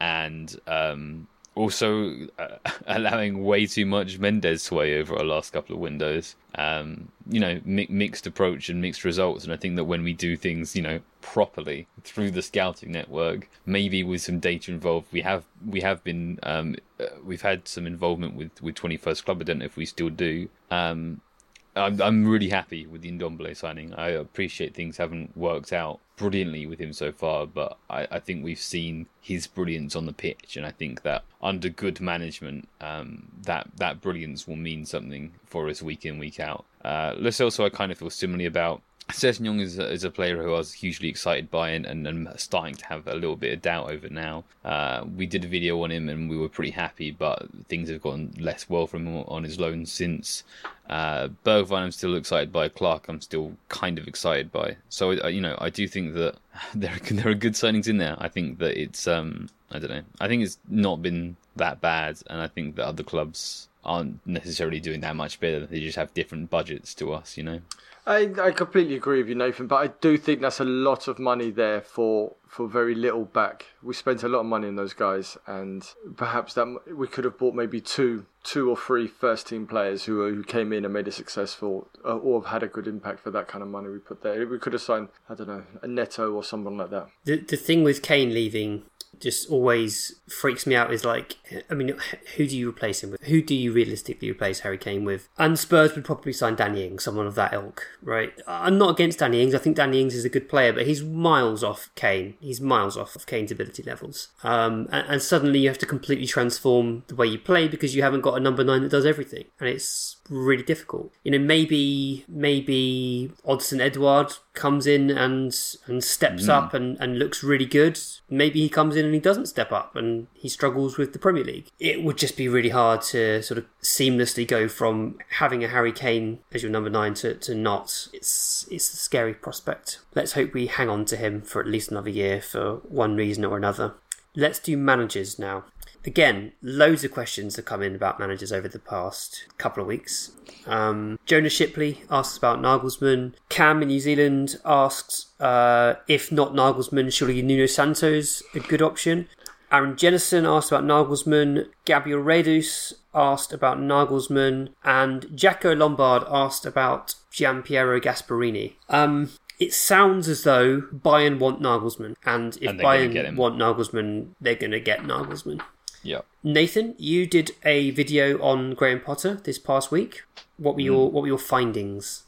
and um, also uh, allowing way too much Mendes sway over our last couple of windows. Um, you know, mi- mixed approach and mixed results. And I think that when we do things, you know, properly through the scouting network, maybe with some data involved, we have we have been um, uh, we've had some involvement with with Twenty First Club. I don't know if we still do. Um, I'm I'm really happy with the Ndombele signing. I appreciate things haven't worked out brilliantly with him so far, but I, I think we've seen his brilliance on the pitch, and I think that under good management, um, that that brilliance will mean something for us week in week out. Uh, Celso, I kind of feel similarly about. Sessegnon is a, is a player who I was hugely excited by and, and, and starting to have a little bit of doubt over now. Uh, we did a video on him and we were pretty happy, but things have gone less well from him on his loan since. Uh, Bergwijn, I'm still excited by. Clark, I'm still kind of excited by. So you know, I do think that there are, there are good signings in there. I think that it's um, I don't know. I think it's not been that bad, and I think that other clubs aren't necessarily doing that much better. They just have different budgets to us, you know. I, I completely agree with you, Nathan, but I do think that's a lot of money there for for very little back. We spent a lot of money on those guys, and perhaps that we could have bought maybe two two or three first team players who who came in and made it successful, uh, or have had a good impact for that kind of money we put there. We could have signed, I don't know, a Neto or someone like that. The the thing with Kane leaving just always freaks me out is like, I mean, who do you replace him with? Who do you realistically replace Harry Kane with? And Spurs would probably sign Danny Ings, someone of that ilk, right? I'm not against Danny Ings. I think Danny Ings is a good player, but he's miles off Kane. He's miles off of Kane's ability levels. Um, and, and suddenly you have to completely transform the way you play because you haven't got a number nine that does everything, and it's really difficult. You know, maybe maybe Odsonne Edouard comes in and and steps Hmm. up and, and looks really good. Maybe he comes in and he doesn't step up and he struggles with the Premier League. It would just be really hard to sort of seamlessly go from having a Harry Kane as your number nine to, to not. It's it's a scary prospect. Let's hope we hang on to him for at least another year for one reason or another. Let's do managers now. Again, loads of questions have come in about managers over the past couple of weeks. Um, Jonah Shipley asks about Nagelsmann. Cam in New Zealand asks uh, if not Nagelsmann, surely Nuno Santo's a good option. Aaron Jennison asked about Nagelsmann. Gabriel Redus asked about Nagelsmann. And Jacko Lombard asked about Giampiero Gasperini. Um, it sounds as though Bayern want Nagelsmann. And if And they're gonna get Bayern want Nagelsmann, they're going to get Nagelsmann. Yeah. Nathan, you did a video on Graham Potter this past week. What were hmm. your What were your findings?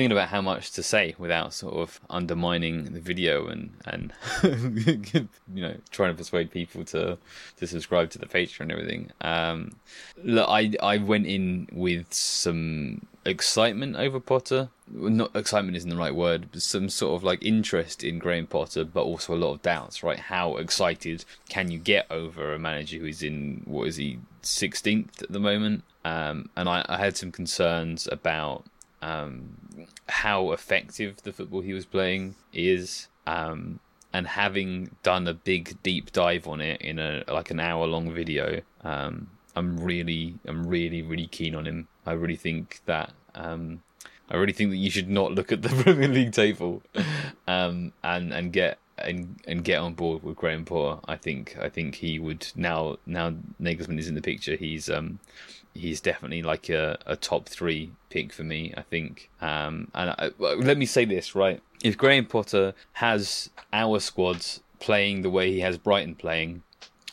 Thinking about how much to say without sort of undermining the video and and you know trying to persuade people to to subscribe to the Patreon and everything. Um, look, I I went in with some excitement over Potter. Not excitement isn't the right word, but some sort of like interest in Graham Potter, but also a lot of doubts. Right? How excited can you get over a manager who is in what is he sixteenth at the moment? Um, and I, I had some concerns about um, how effective the football he was playing is, um, and having done a big deep dive on it in a like an hour long video, um, I'm really, I'm really, really keen on him. I really think that. Um, I really think that you should not look at the Premier League table, um, and and get and and get on board with Graham Potter. I think I think he would now now Nagelsmann is in the picture. He's um he's definitely like a, a top three pick for me. I think. Um, and I, let me say this right: if Graham Potter has our squads playing the way he has Brighton playing,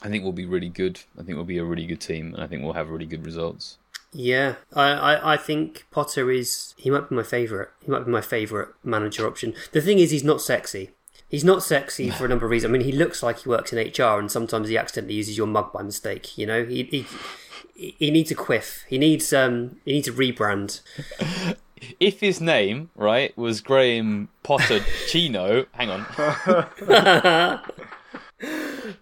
I think we'll be really good. I think we'll be a really good team, and I think we'll have really good results. Yeah, I, I, I think Potter is he might be my favourite. He might be my favourite manager option. The thing is, he's not sexy. He's not sexy for a number of reasons. I mean, he looks like he works in HR, and sometimes he accidentally uses your mug by mistake. You know, he he, he needs a quiff. He needs um he needs a rebrand. If his name right was Graham Potter Chino, hang on,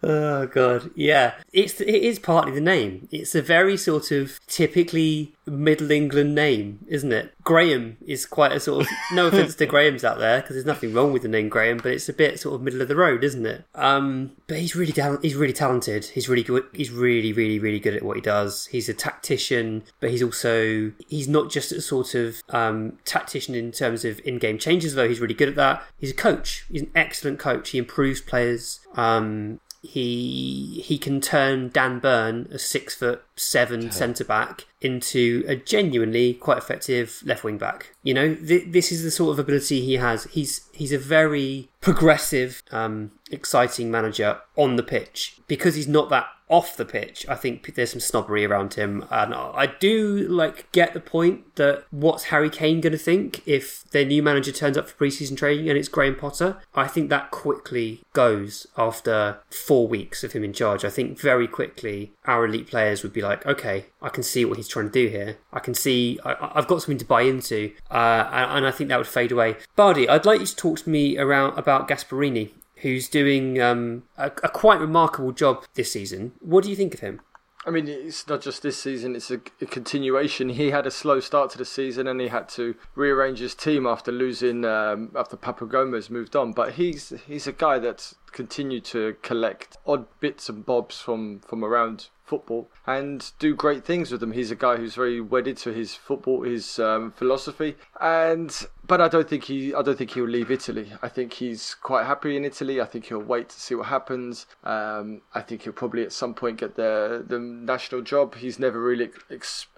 Oh god, yeah. It's it is partly the name. It's a very sort of typically Middle England name, isn't it? Graham is quite a sort of no offense to Grahams out there because there's nothing wrong with the name Graham, but it's a bit sort of middle of the road, isn't it? Um, but he's really tal- he's really talented. He's really good. He's really really really good at what he does. He's a tactician, but he's also he's not just a sort of um, tactician in terms of in-game changes, though. He's really good at that. He's a coach. He's an excellent coach. He improves players. Um, he he can turn Dan Burn, a six foot seven centre back, into a genuinely quite effective left wing back. You know, th- this is the sort of ability he has. He's he's a very progressive, um, exciting manager on the pitch because he's not that off the pitch. I think there's some snobbery around him, and I do like get the point that what's Harry Kane going to think if their new manager turns up for preseason training and it's Graham Potter? I think that quickly goes after four weeks of him in charge. I think very quickly our elite players would be like, okay, I can see what he's trying to do here. I can see I, I've got something to buy into, uh, and, and I think that would fade away. Bardi, I'd like you to talk to me around about Gasperini. Who's doing um, a, a quite remarkable job this season? What do you think of him? I mean, it's not just this season; it's a, a continuation. He had a slow start to the season, and he had to rearrange his team after losing um, after Papu Gomez moved on. But he's he's a guy that's continued to collect odd bits and bobs from from around football and do great things with them. He's a guy who's very wedded to his football, his um, philosophy, and but I don't think he I don't think he'll leave Italy. I think he's quite happy in Italy. I think he'll wait to see what happens. Um, I think he'll probably at some point get the the national job. He's never really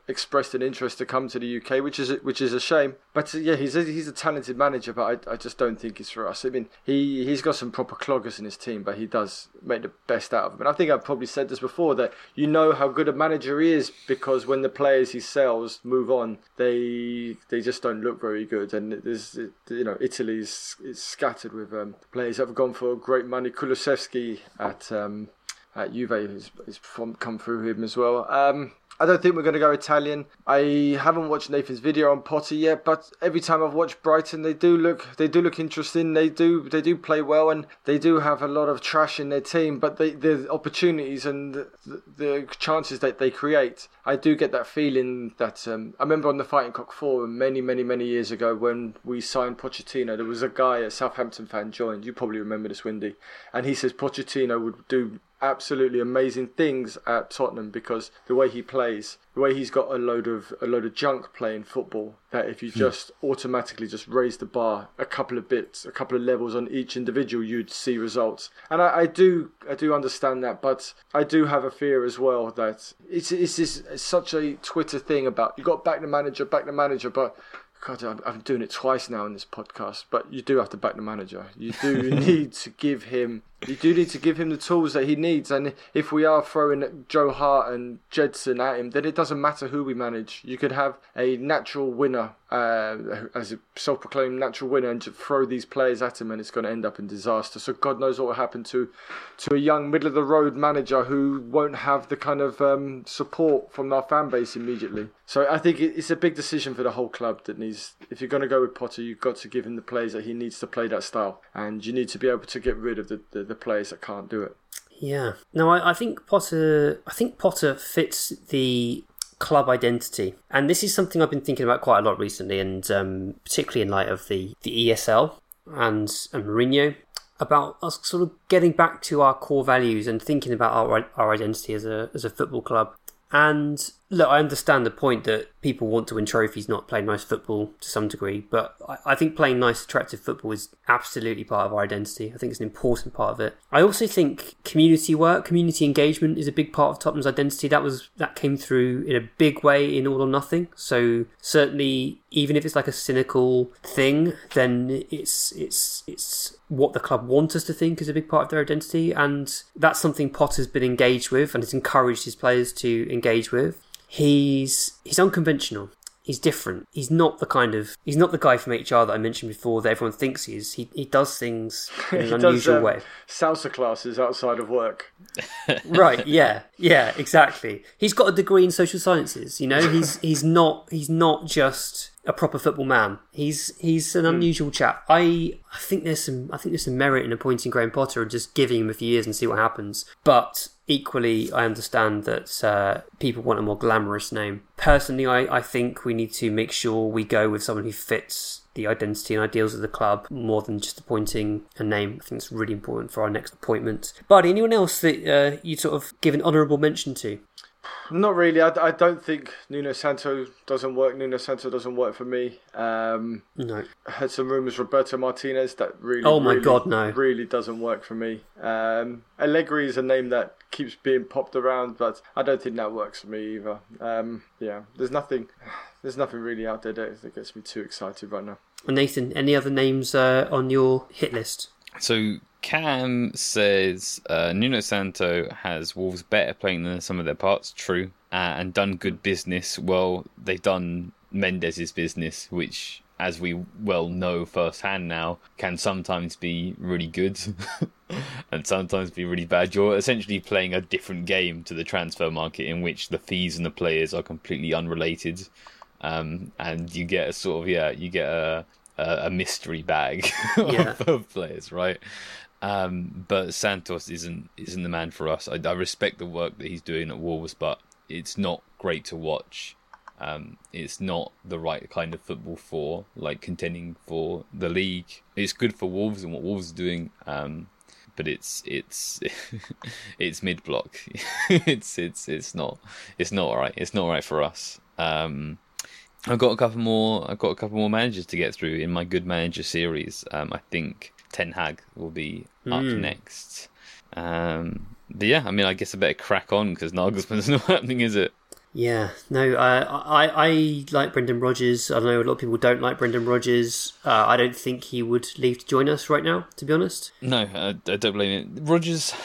expressed an interest to come to the UK, which is which is a shame. But uh, yeah, he's a, he's a talented manager, but I, I just don't think it's for us. I mean, he he's got some proper cloggers in his team, but he does make the best out of them. And I think I've probably said this before that you know how good a manager he is because when the players he sells move on, they they just don't look very good. And there's you know Italy's is scattered with um, players that have gone for great money. Kulusevski at um, at Juve has, has come through him as well. Um, I don't think we're going to go Italian. I haven't watched Nathan's video on Potter yet, but every time I've watched Brighton, they do look they do look interesting. They do they do play well, and they do have a lot of trash in their team. But they, the opportunities and the, the chances that they create, I do get that feeling that um, I remember on the Fighting Cock Forum many many many years ago when we signed Pochettino. There was a guy, a Southampton fan, joined. You probably remember this, Windy, and he says Pochettino would do absolutely amazing things at Tottenham because the way he plays, the way he's got a load of a load of junk playing football. That if you hmm. just automatically just raise the bar a couple of bits, a couple of levels on each individual, you'd see results. And I, I do I do understand that, but I do have a fear as well that it's it's, this, it's such a Twitter thing about you got back the manager, back the manager, but God, I'm, I'm doing it twice now in this podcast, but you do have to back the manager. You do need to give him you do need to give him the tools that he needs. And if we are throwing Joe Hart and Gedson at him, then it doesn't matter who we manage. You could have a natural winner, uh, as a self proclaimed natural winner, and just throw these players at him, and it's going to end up in disaster. So God knows what will happen to, to a young middle of the road manager who won't have the kind of um, support from our fan base immediately. So I think it's a big decision for the whole club that needs. If you're going to go with Potter, you've got to give him the players that he needs to play that style, and you need to be able to get rid of the, the the players that can't do it. Yeah. No, I, I think Potter. I think Potter fits the club identity, and this is something I've been thinking about quite a lot recently, and um, particularly in light of the the ESL and and Mourinho about us sort of getting back to our core values and thinking about our our identity as a as a football club. And look, I understand the point that people want to win trophies, not play nice football to some degree. But I, think playing nice, attractive football is absolutely part of our identity. I think it's an important part of it. I also think community work, community engagement is a big part of Tottenham's identity. That was that came through in a big way in All or Nothing. So certainly, even if it's like a cynical thing, then it's it's it's what the club want us to think is a big part of their identity, and that's something Potter's been engaged with and has encouraged his players to engage with he's he's unconventional. He's different. He's not the kind of he's not the guy from HR that I mentioned before that everyone thinks he is. He he does things in an unusual does, um, way. Salsa classes outside of work. right. Yeah. Yeah. Exactly. He's got a degree in social sciences. You know. He's he's not he's not just a proper football man. He's he's an hmm. unusual chap. I I think there's some I think there's some merit in appointing Graham Potter and just giving him a few years and see what happens. But equally, I understand that uh, people want a more glamorous name. Personally, I, I think we need to make sure we go with someone who fits the identity and ideals of the club more than just appointing a name. I think it's really important for our next appointment. But anyone else that uh, you'd sort of give an honourable mention to? Not really. I, I don't think Nuno Santo doesn't work. Nuno Santo doesn't work for me. Um, no. I heard some rumours Roberto Martinez that really. Oh my really, god, no! Really doesn't work for me. Um, Allegri is a name that keeps being popped around, but I don't think that works for me either. Um, yeah, there's nothing. There's nothing really out there that gets me too excited right now. Nathan, any other names uh, on your hit list? So Cam says uh, Nuno Santo has Wolves better playing than some of their parts. True, uh, and done good business. Well, they've done Mendes's business, which, as we well know firsthand now, can sometimes be really good and sometimes be really bad. You're essentially playing a different game to the transfer market, in which the fees and the players are completely unrelated. Um, and you get a sort of yeah, you get a a, mystery bag yeah. of players, right? Um, but Santos isn't isn't the man for us. I, I, respect the work that he's doing at Wolves, but it's not great to watch. Um, it's not the right kind of football for like contending for the league. It's good for Wolves and what Wolves are doing, um, but it's it's it's mid block. it's it's it's not it's not right. It's not right for us. Um, I've got a couple more. I've got a couple more managers to get through in my good manager series. Um, I think Ten Hag will be up mm. next. Um, but yeah, I mean, I guess I better crack on because Nagelsmann's not happening, is it? Yeah, no, uh, I I like Brendan Rodgers. I know a lot of people don't like Brendan Rodgers. Uh, I don't think he would leave to join us right now, to be honest. No, I, I don't blame it. Rodgers,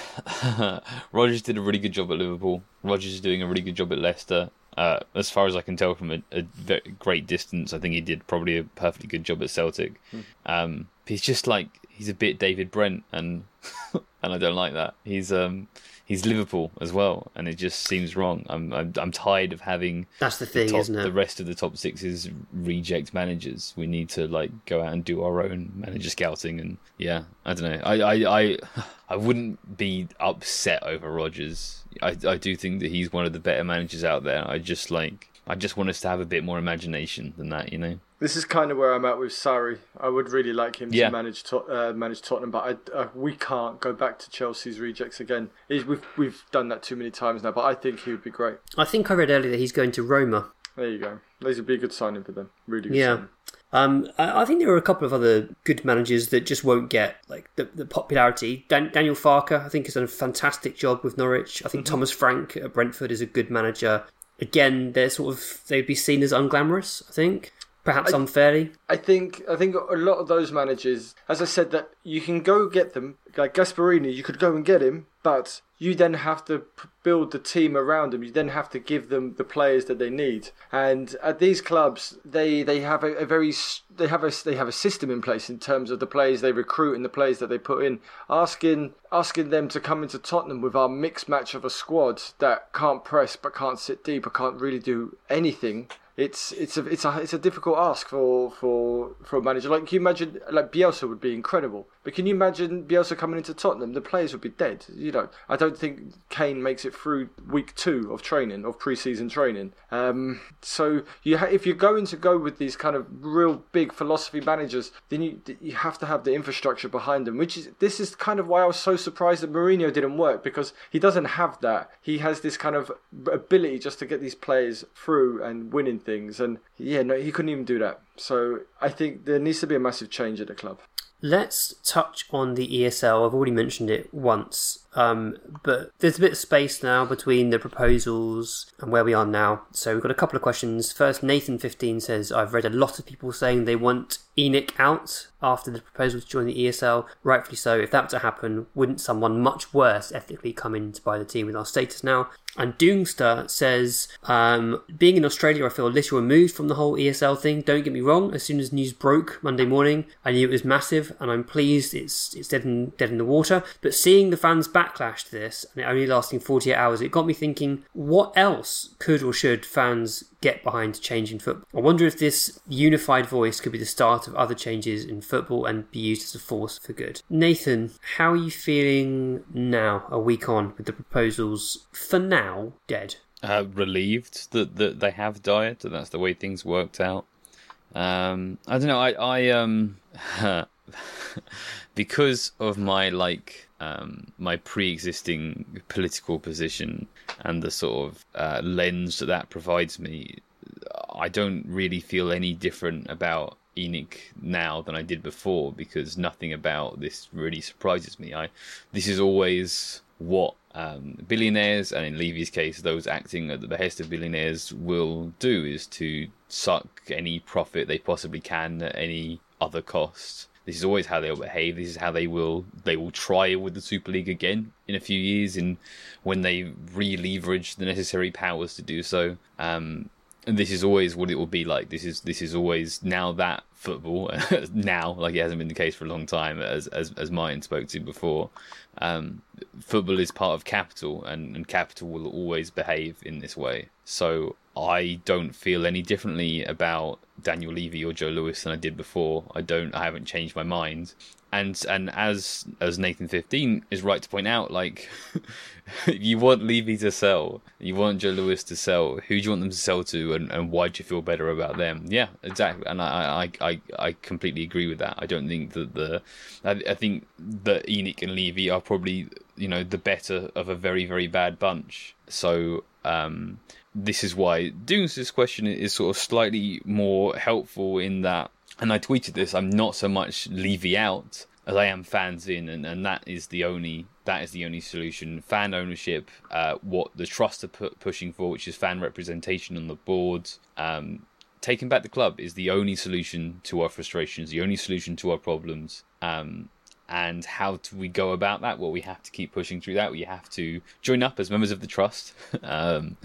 Rodgers did a really good job at Liverpool. Rodgers is doing a really good job at Leicester. Uh, as far as I can tell from a, a great distance, I think he did probably a perfectly good job at Celtic. Mm. Um, he's just like he's a bit David Brent, and and I don't like that. He's um he's Liverpool as well, and it just seems wrong. I'm I'm, I'm tired of having that's the thing, the top, isn't it? The rest of the top six is reject managers. We need to like go out and do our own manager scouting, and yeah, I don't know. I I I, I wouldn't be upset over Rodgers. I I do think that he's one of the better managers out there. I just like I just want us to have a bit more imagination than that, you know. This is kind of where I'm at with Sarri. I would really like him Yeah. to manage Tot- uh, manage Tottenham, but I, uh, we can't go back to Chelsea's rejects again. We've we've done that too many times now, but I think he would be great. I think I read earlier that he's going to Roma. There you go. These would be a good signing for them. Really good Yeah. signing. Um, I I think there are a couple of other good managers that just won't get like the, the popularity. Dan- Daniel Farke, I think, has done a fantastic job with Norwich. I think Thomas Frank at Brentford is a good manager. Again, they're sort of they'd be seen as unglamorous. I think, perhaps unfairly. I think I think a lot of those managers, as I said, that you can go get them. Like Gasperini, you could go and get him, but you then have to p- build the team around them. You then have to give them the players that they need. And at these clubs, they they have a, a very they have a they have a system in place in terms of the players they recruit and the players that they put in. Asking asking them to come into Tottenham with our mixed match of a squad that can't press but can't sit deep but can't really do anything it's it's a it's a it's a difficult ask for for for a manager. Like, can you imagine like Bielsa would be incredible, but can you imagine Bielsa coming into Tottenham? The players would be dead. You know, I don't think Kane makes it through week two of training of pre-season training. Um, so you ha- if you're going to go with these kind of real big philosophy managers, then you you have to have the infrastructure behind them. Which is this is kind of why I was so surprised that Mourinho didn't work because he doesn't have that. He has this kind of ability just to get these players through and winning things. And yeah, no, he couldn't even do that. So I think there needs to be a massive change at the club. Let's touch on the ESL. I've already mentioned it once, um, but there's a bit of space now between the proposals and where we are now. So we've got a couple of questions. First, Nathan15 says, I've read a lot of people saying they want ENIC out after the proposal to join the ESL. Rightfully so. If that were to happen, wouldn't someone much worse ethically come in to buy the team with our status now? And Doomster says, um, being in Australia, I feel a little removed from the whole ESL thing. Don't get me wrong. As soon as news broke Monday morning, I knew it was massive, and I'm pleased it's it's dead in dead in the water. But seeing the fans backlash to this and it only lasting 48 hours, it got me thinking, what else could or should fans get behind changing football? I wonder if this unified voice could be the start of other changes in football and be used as a force for good. Nathan, how are you feeling now, a week on, with the proposals for now dead? uh, relieved that, that they have died. That that's the way things worked out. Um, I don't know. I I um because of my like um, my pre-existing political position and the sort of uh, lens that that provides me, I don't really feel any different about ENIC now than I did before because nothing about this really surprises me. I this is always what um, billionaires and in Levy's case those acting at the behest of billionaires will do is to suck any profit they possibly can at any other cost. This is always how they'll behave. This is how they will they will try with the Super League again in a few years, and when they re-leverage the necessary powers to do so. Um, and this is always what it will be like. This is this is always now that football now, like it hasn't been the case for a long time, as as as Martin spoke to before. Um, football is part of capital, and, and capital will always behave in this way. So I don't feel any differently about Daniel Levy or Joe Lewis than I did before. I don't. I haven't changed my mind. And and as as Nathan fifteen is right to point out, like you want Levy to sell, you want Joe Lewis to sell. Who do you want them to sell to, and, and why do you feel better about them? Yeah, exactly. And I I, I, I completely agree with that. I don't think that the I, I think that ENIC and Levy are probably you know the better of a very very bad bunch. So um, this is why Doom's question is sort of slightly more helpful in that. And I tweeted this. I'm not so much Levy out as I am fans in, and, and that is the only that is the only solution. Fan ownership, uh, what the trust are pu- pushing for, which is fan representation on the board. Um, taking back the club is the only solution to our frustrations, the only solution to our problems. Um, and how do we go about that? Well, we have to keep pushing through that. We have to join up as members of the trust. um,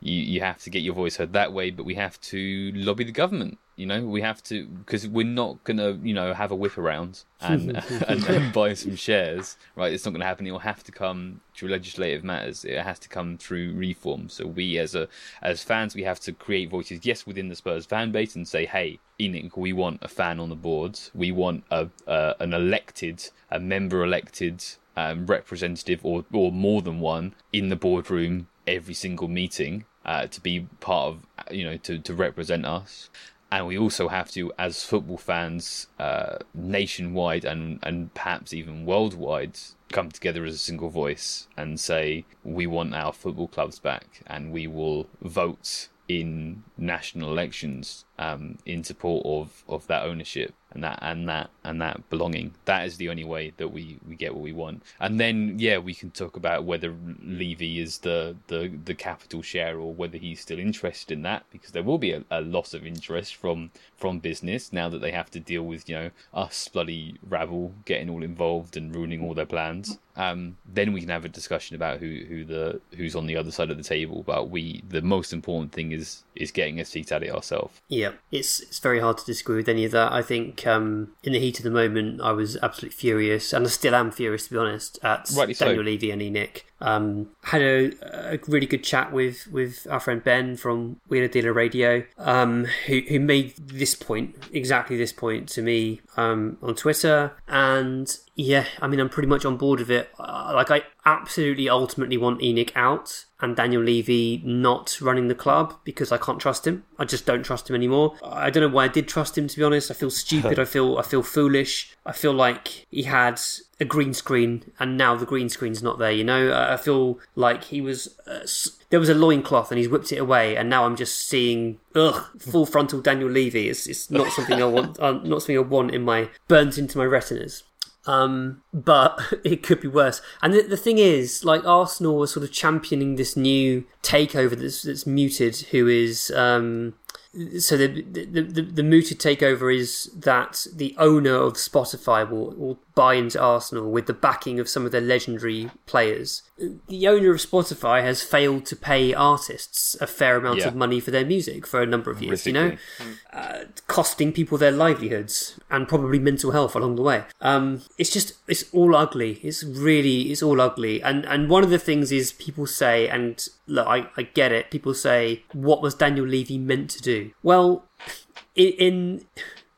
you you have to get your voice heard that way, but we have to lobby the government. You know, we have to because we're not gonna, you know, have a whip around and, and, and buy some shares, right? It's not gonna happen. It will have to come through legislative matters. It has to come through reform. So we, as a as fans, we have to create voices. Yes, within the Spurs fan base, and say, hey, ENIC, we want a fan on the boards. We want a uh, an elected, a member elected um, representative, or or more than one in the boardroom every single meeting uh, to be part of, you know, to to represent us. And we also have to, as football fans, uh, nationwide and and perhaps even worldwide, come together as a single voice and say we want our football clubs back, and we will vote in national elections um, in support of, of that ownership and that and that and that belonging. That is the only way that we, we get what we want. And then yeah, we can talk about whether Levy is the, the, the capital share or whether he's still interested in that because there will be a, a loss of interest from from business now that they have to deal with you know us bloody rabble getting all involved and ruining all their plans. Um, then we can have a discussion about who, who the who's on the other side of the table. But we the most important thing is is getting a seat at it ourselves. Yeah, it's it's very hard to disagree with any of that. I think um, in the heat of the moment, I was absolutely furious, and I still am furious to be honest at Rightly so. Daniel Levy and ENIC. Um, had a, a really good chat with, with our friend Ben from Wheeler Dealer Radio, um, who, who made this point, exactly this point to me um, on Twitter. And yeah, I mean, I'm pretty much on board with it. Uh, like, I absolutely ultimately want ENIC out and Daniel Levy not running the club because I can't trust him. I just don't trust him anymore. I don't know why I did trust him to be honest. I feel stupid. I feel I feel foolish. I feel like he had a green screen and now the green screen's not there. You know, I feel like he was uh, there was a loincloth and he's whipped it away, and now I'm just seeing ugh full frontal Daniel Levy. It's it's not something I want. Uh, not something I want in my burnt into my retinas. Um, but it could be worse. And the, the thing is, like Arsenal was sort of championing this new takeover that's, that's muted, who is um, so the, the the the takeover is that the owner of Spotify will, will buy into Arsenal with the backing of some of their legendary players. The owner of Spotify has failed to pay artists a fair amount Yeah. of money for their music for a number of years. You know, uh, costing people their livelihoods and probably mental health along the way. Um, it's just it's all ugly. It's really it's all ugly. And and one of the things is people say, and look, I, I get it. People say, what was Daniel Levy meant to do? Well, in, in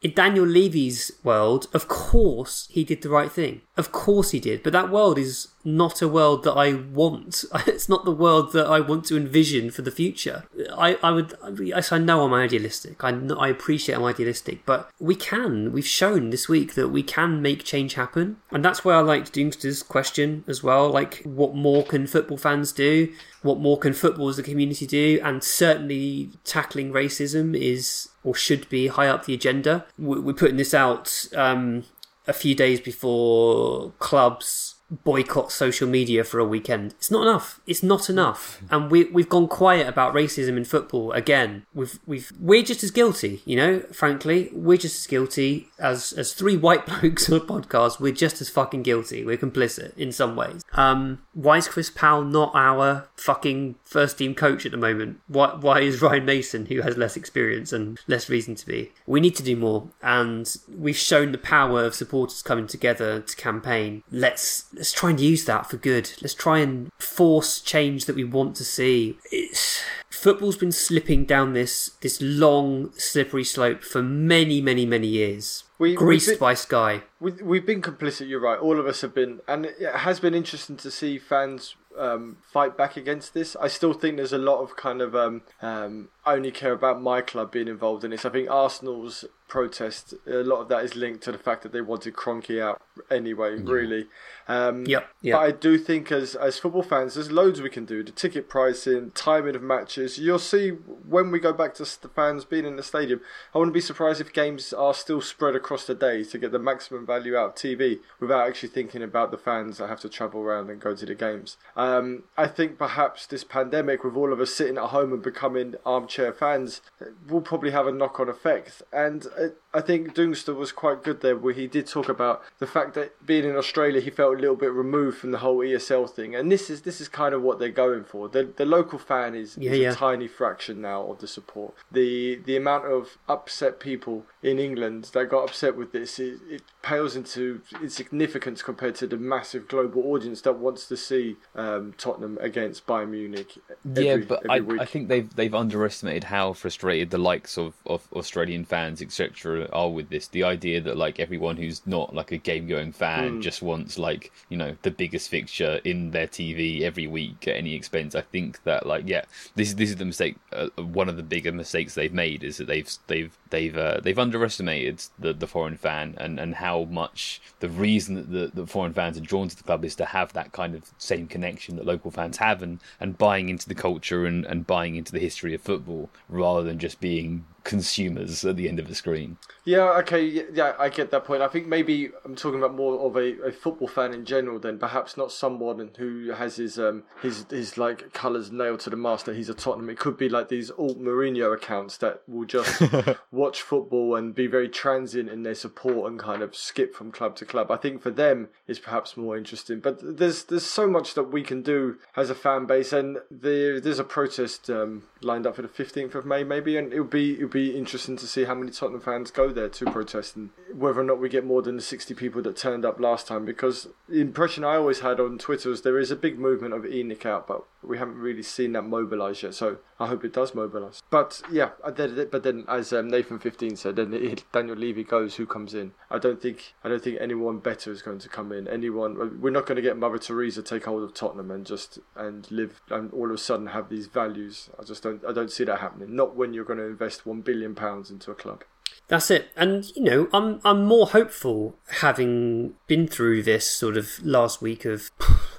in Daniel Levy's world, of course he did the right thing. Of course he did. But that world is not a world that I want. It's not the world that I want to envision for the future. I, I would, yes, I know I'm idealistic. I, I appreciate I'm idealistic, but we can. We've shown this week that we can make change happen. And that's why I liked Doomster's question as well. Like, what more can football fans do? What more can football as a community do? And certainly tackling racism is or should be high up the agenda. We- We're putting this out um, a few days before clubs boycott social media for a weekend. It's not enough. It's not enough. And we we've gone quiet about racism in football again. We've we've we're just as guilty, you know, frankly. We're just as guilty as as three white blokes on a podcast, we're just as fucking guilty. We're complicit in some ways. Um why is Chris Powell not our fucking first team coach at the moment? Why why is Ryan Mason, who has less experience and less reason to be? We need to do more and we've shown the power of supporters coming together to campaign. Let's let's try and use that for good. Let's try and force change that we want to see. It's, football's been slipping down this this long slippery slope for many many many years. We- Greased been- by Sky. We, we've been complicit, you're right. All of us have been. And it has been interesting to see fans um, fight back against this. I still think there's a lot of kind of um, um, only care about my club being involved in this. I think Arsenal's protest, a lot of that is linked to the fact that they wanted Kroenke out anyway, really. Um, Yep, yep. But I do think as, as football fans, there's loads we can do. The ticket pricing, timing of matches. You'll see when we go back to the fans being in the stadium. I wouldn't be surprised if games are still spread across the day to get the maximum value out of TV without actually thinking about the fans that have to travel around and go to the games. Um, I think perhaps this pandemic, with all of us sitting at home and becoming armchair fans, will probably have a knock on effect. And uh, I think Doomster was quite good there, where he did talk about the fact that being in Australia, he felt a little bit removed from the whole ESL thing, and this is this is kind of what they're going for. The the local fan is, Yeah, is yeah. a tiny fraction now of the support. The the amount of upset people in England that got upset with this, it, it pales into insignificance compared to the massive global audience that wants to see um, Tottenham against Bayern Munich. Every, yeah, but I. I think they've they've underestimated how frustrated the likes of, of Australian fans etc. are with this. The idea that like everyone who's not like a game going fan Hmm. just wants like you know the biggest fixture in their TV every week at any expense. I think that like yeah, this is this is the mistake. Uh, one of the bigger mistakes they've made is that they've they've they've uh, they've underestimated the the foreign fan and and how much the reason that the, the foreign fans are drawn to the club is to have that kind of same connection that local fans have and and buying into the culture and and buying into the history of football rather than just being consumers at the end of the screen. Yeah, okay, yeah, I get that point. I think maybe I'm talking about more of a, a football fan in general than perhaps not someone who has his um his his like colours nailed to the mast that he's a Tottenham. It could be like these alt Mourinho accounts that will just watch football and be very transient in their support and kind of skip from club to club. I think for them is perhaps more interesting. But there's there's so much that we can do as a fan base, and there there's a protest um, lined up for the 15th of May maybe, and it would be it would be interesting to see how many Tottenham fans go there to protest and whether or not we get more than the 60 people that turned up last time. Because the impression I always had on Twitter was there is a big movement of ENIC out, but we haven't really seen that mobilise yet. So I hope it does mobilise. But yeah, but then as um, Nathan 15 said, then Daniel Levy goes, who comes in? I don't think I don't think anyone better is going to come in. Anyone we're not going to get Mother Teresa take hold of Tottenham and just and live and all of a sudden have these values. I just don't I don't see that happening. Not when you're going to invest one billion pounds into a club. That's it. And you know, I'm I'm more hopeful having been through this sort of last week of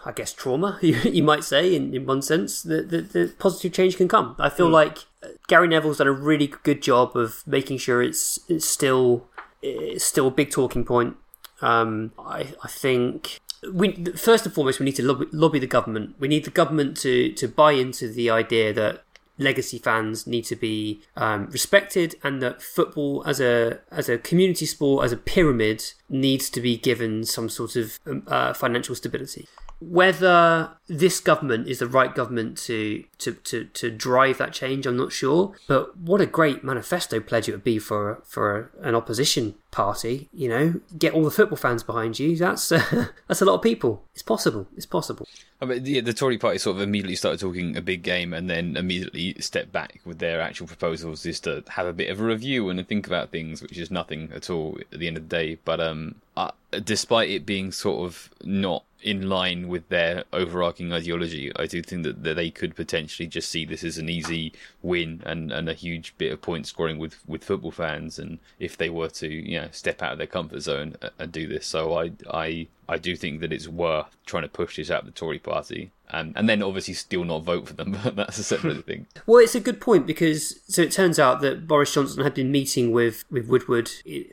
I guess trauma, you, you might say, in, in one sense, that the, the positive change can come. I feel like uh, Gary Neville's done a really good job of making sure it's it's still it's still a big talking point. Um, I I think we first and foremost we need to lobby, lobby the government. We need the government to to buy into the idea that legacy fans need to be um, respected, and that football as a as a community sport, as a pyramid, needs to be given some sort of um, uh, financial stability. Whether this government is the right government to, to, to, to drive that change, I'm not sure. But what a great manifesto pledge it would be for for an opposition party. You know, get all the football fans behind you. That's uh, that's a lot of people. It's possible. It's possible. I mean, the, the Tory party sort of immediately started talking a big game and then immediately stepped back with their actual proposals just to have a bit of a review and think about things, which is nothing at all at the end of the day. But um, uh, despite it being sort of not in line with their overarching ideology, I do think that, that they could potentially just see this as an easy win and, and a huge bit of point scoring with, with football fans. And if they were to, you know, step out of their comfort zone and, and do this, so I, I, I do think that it's worth trying to push this out of the Tory party. Um, and then obviously still not vote for them, but that's a separate thing. Well, it's a good point because so it turns out that Boris Johnson had been meeting with, with Woodward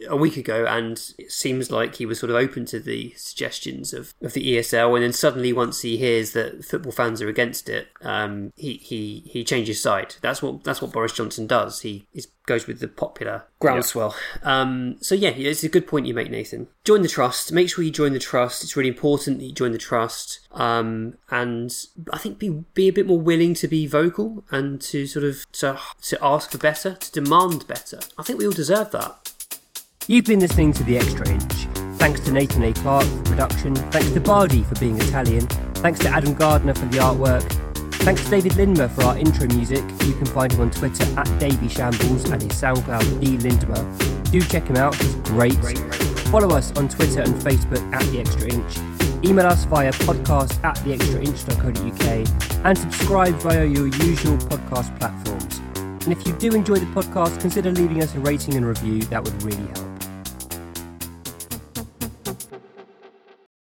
a week ago, and it seems like he was sort of open to the suggestions of, of the ESL. And then suddenly, once he hears that football fans are against it, um, he, he he changes side. That's what that's what Boris Johnson does. He is, goes with the popular groundswell. Um, so yeah, it's a good point you make, Nathan. Join the trust. Make sure you join the trust. It's really important that you join the trust. Um, and I think be be a bit more willing to be vocal and to sort of to, to ask for better, to demand better. I think we all deserve that. You've been listening to The Extra Inch. Thanks to Nathan A. Clark for production. Thanks to Bardi for being Italian. Thanks to Adam Gardner for the artwork. Thanks to David Lindmer for our intro music. You can find him on Twitter at Davy Shambles and his SoundCloud D Lindmer. Do check him out, he's great. Follow us on Twitter and Facebook at The Extra Inch. Email us via podcast at theextrainch.co.uk and subscribe via your usual podcast platforms. And if you do enjoy the podcast, consider leaving us a rating and review, that would really help.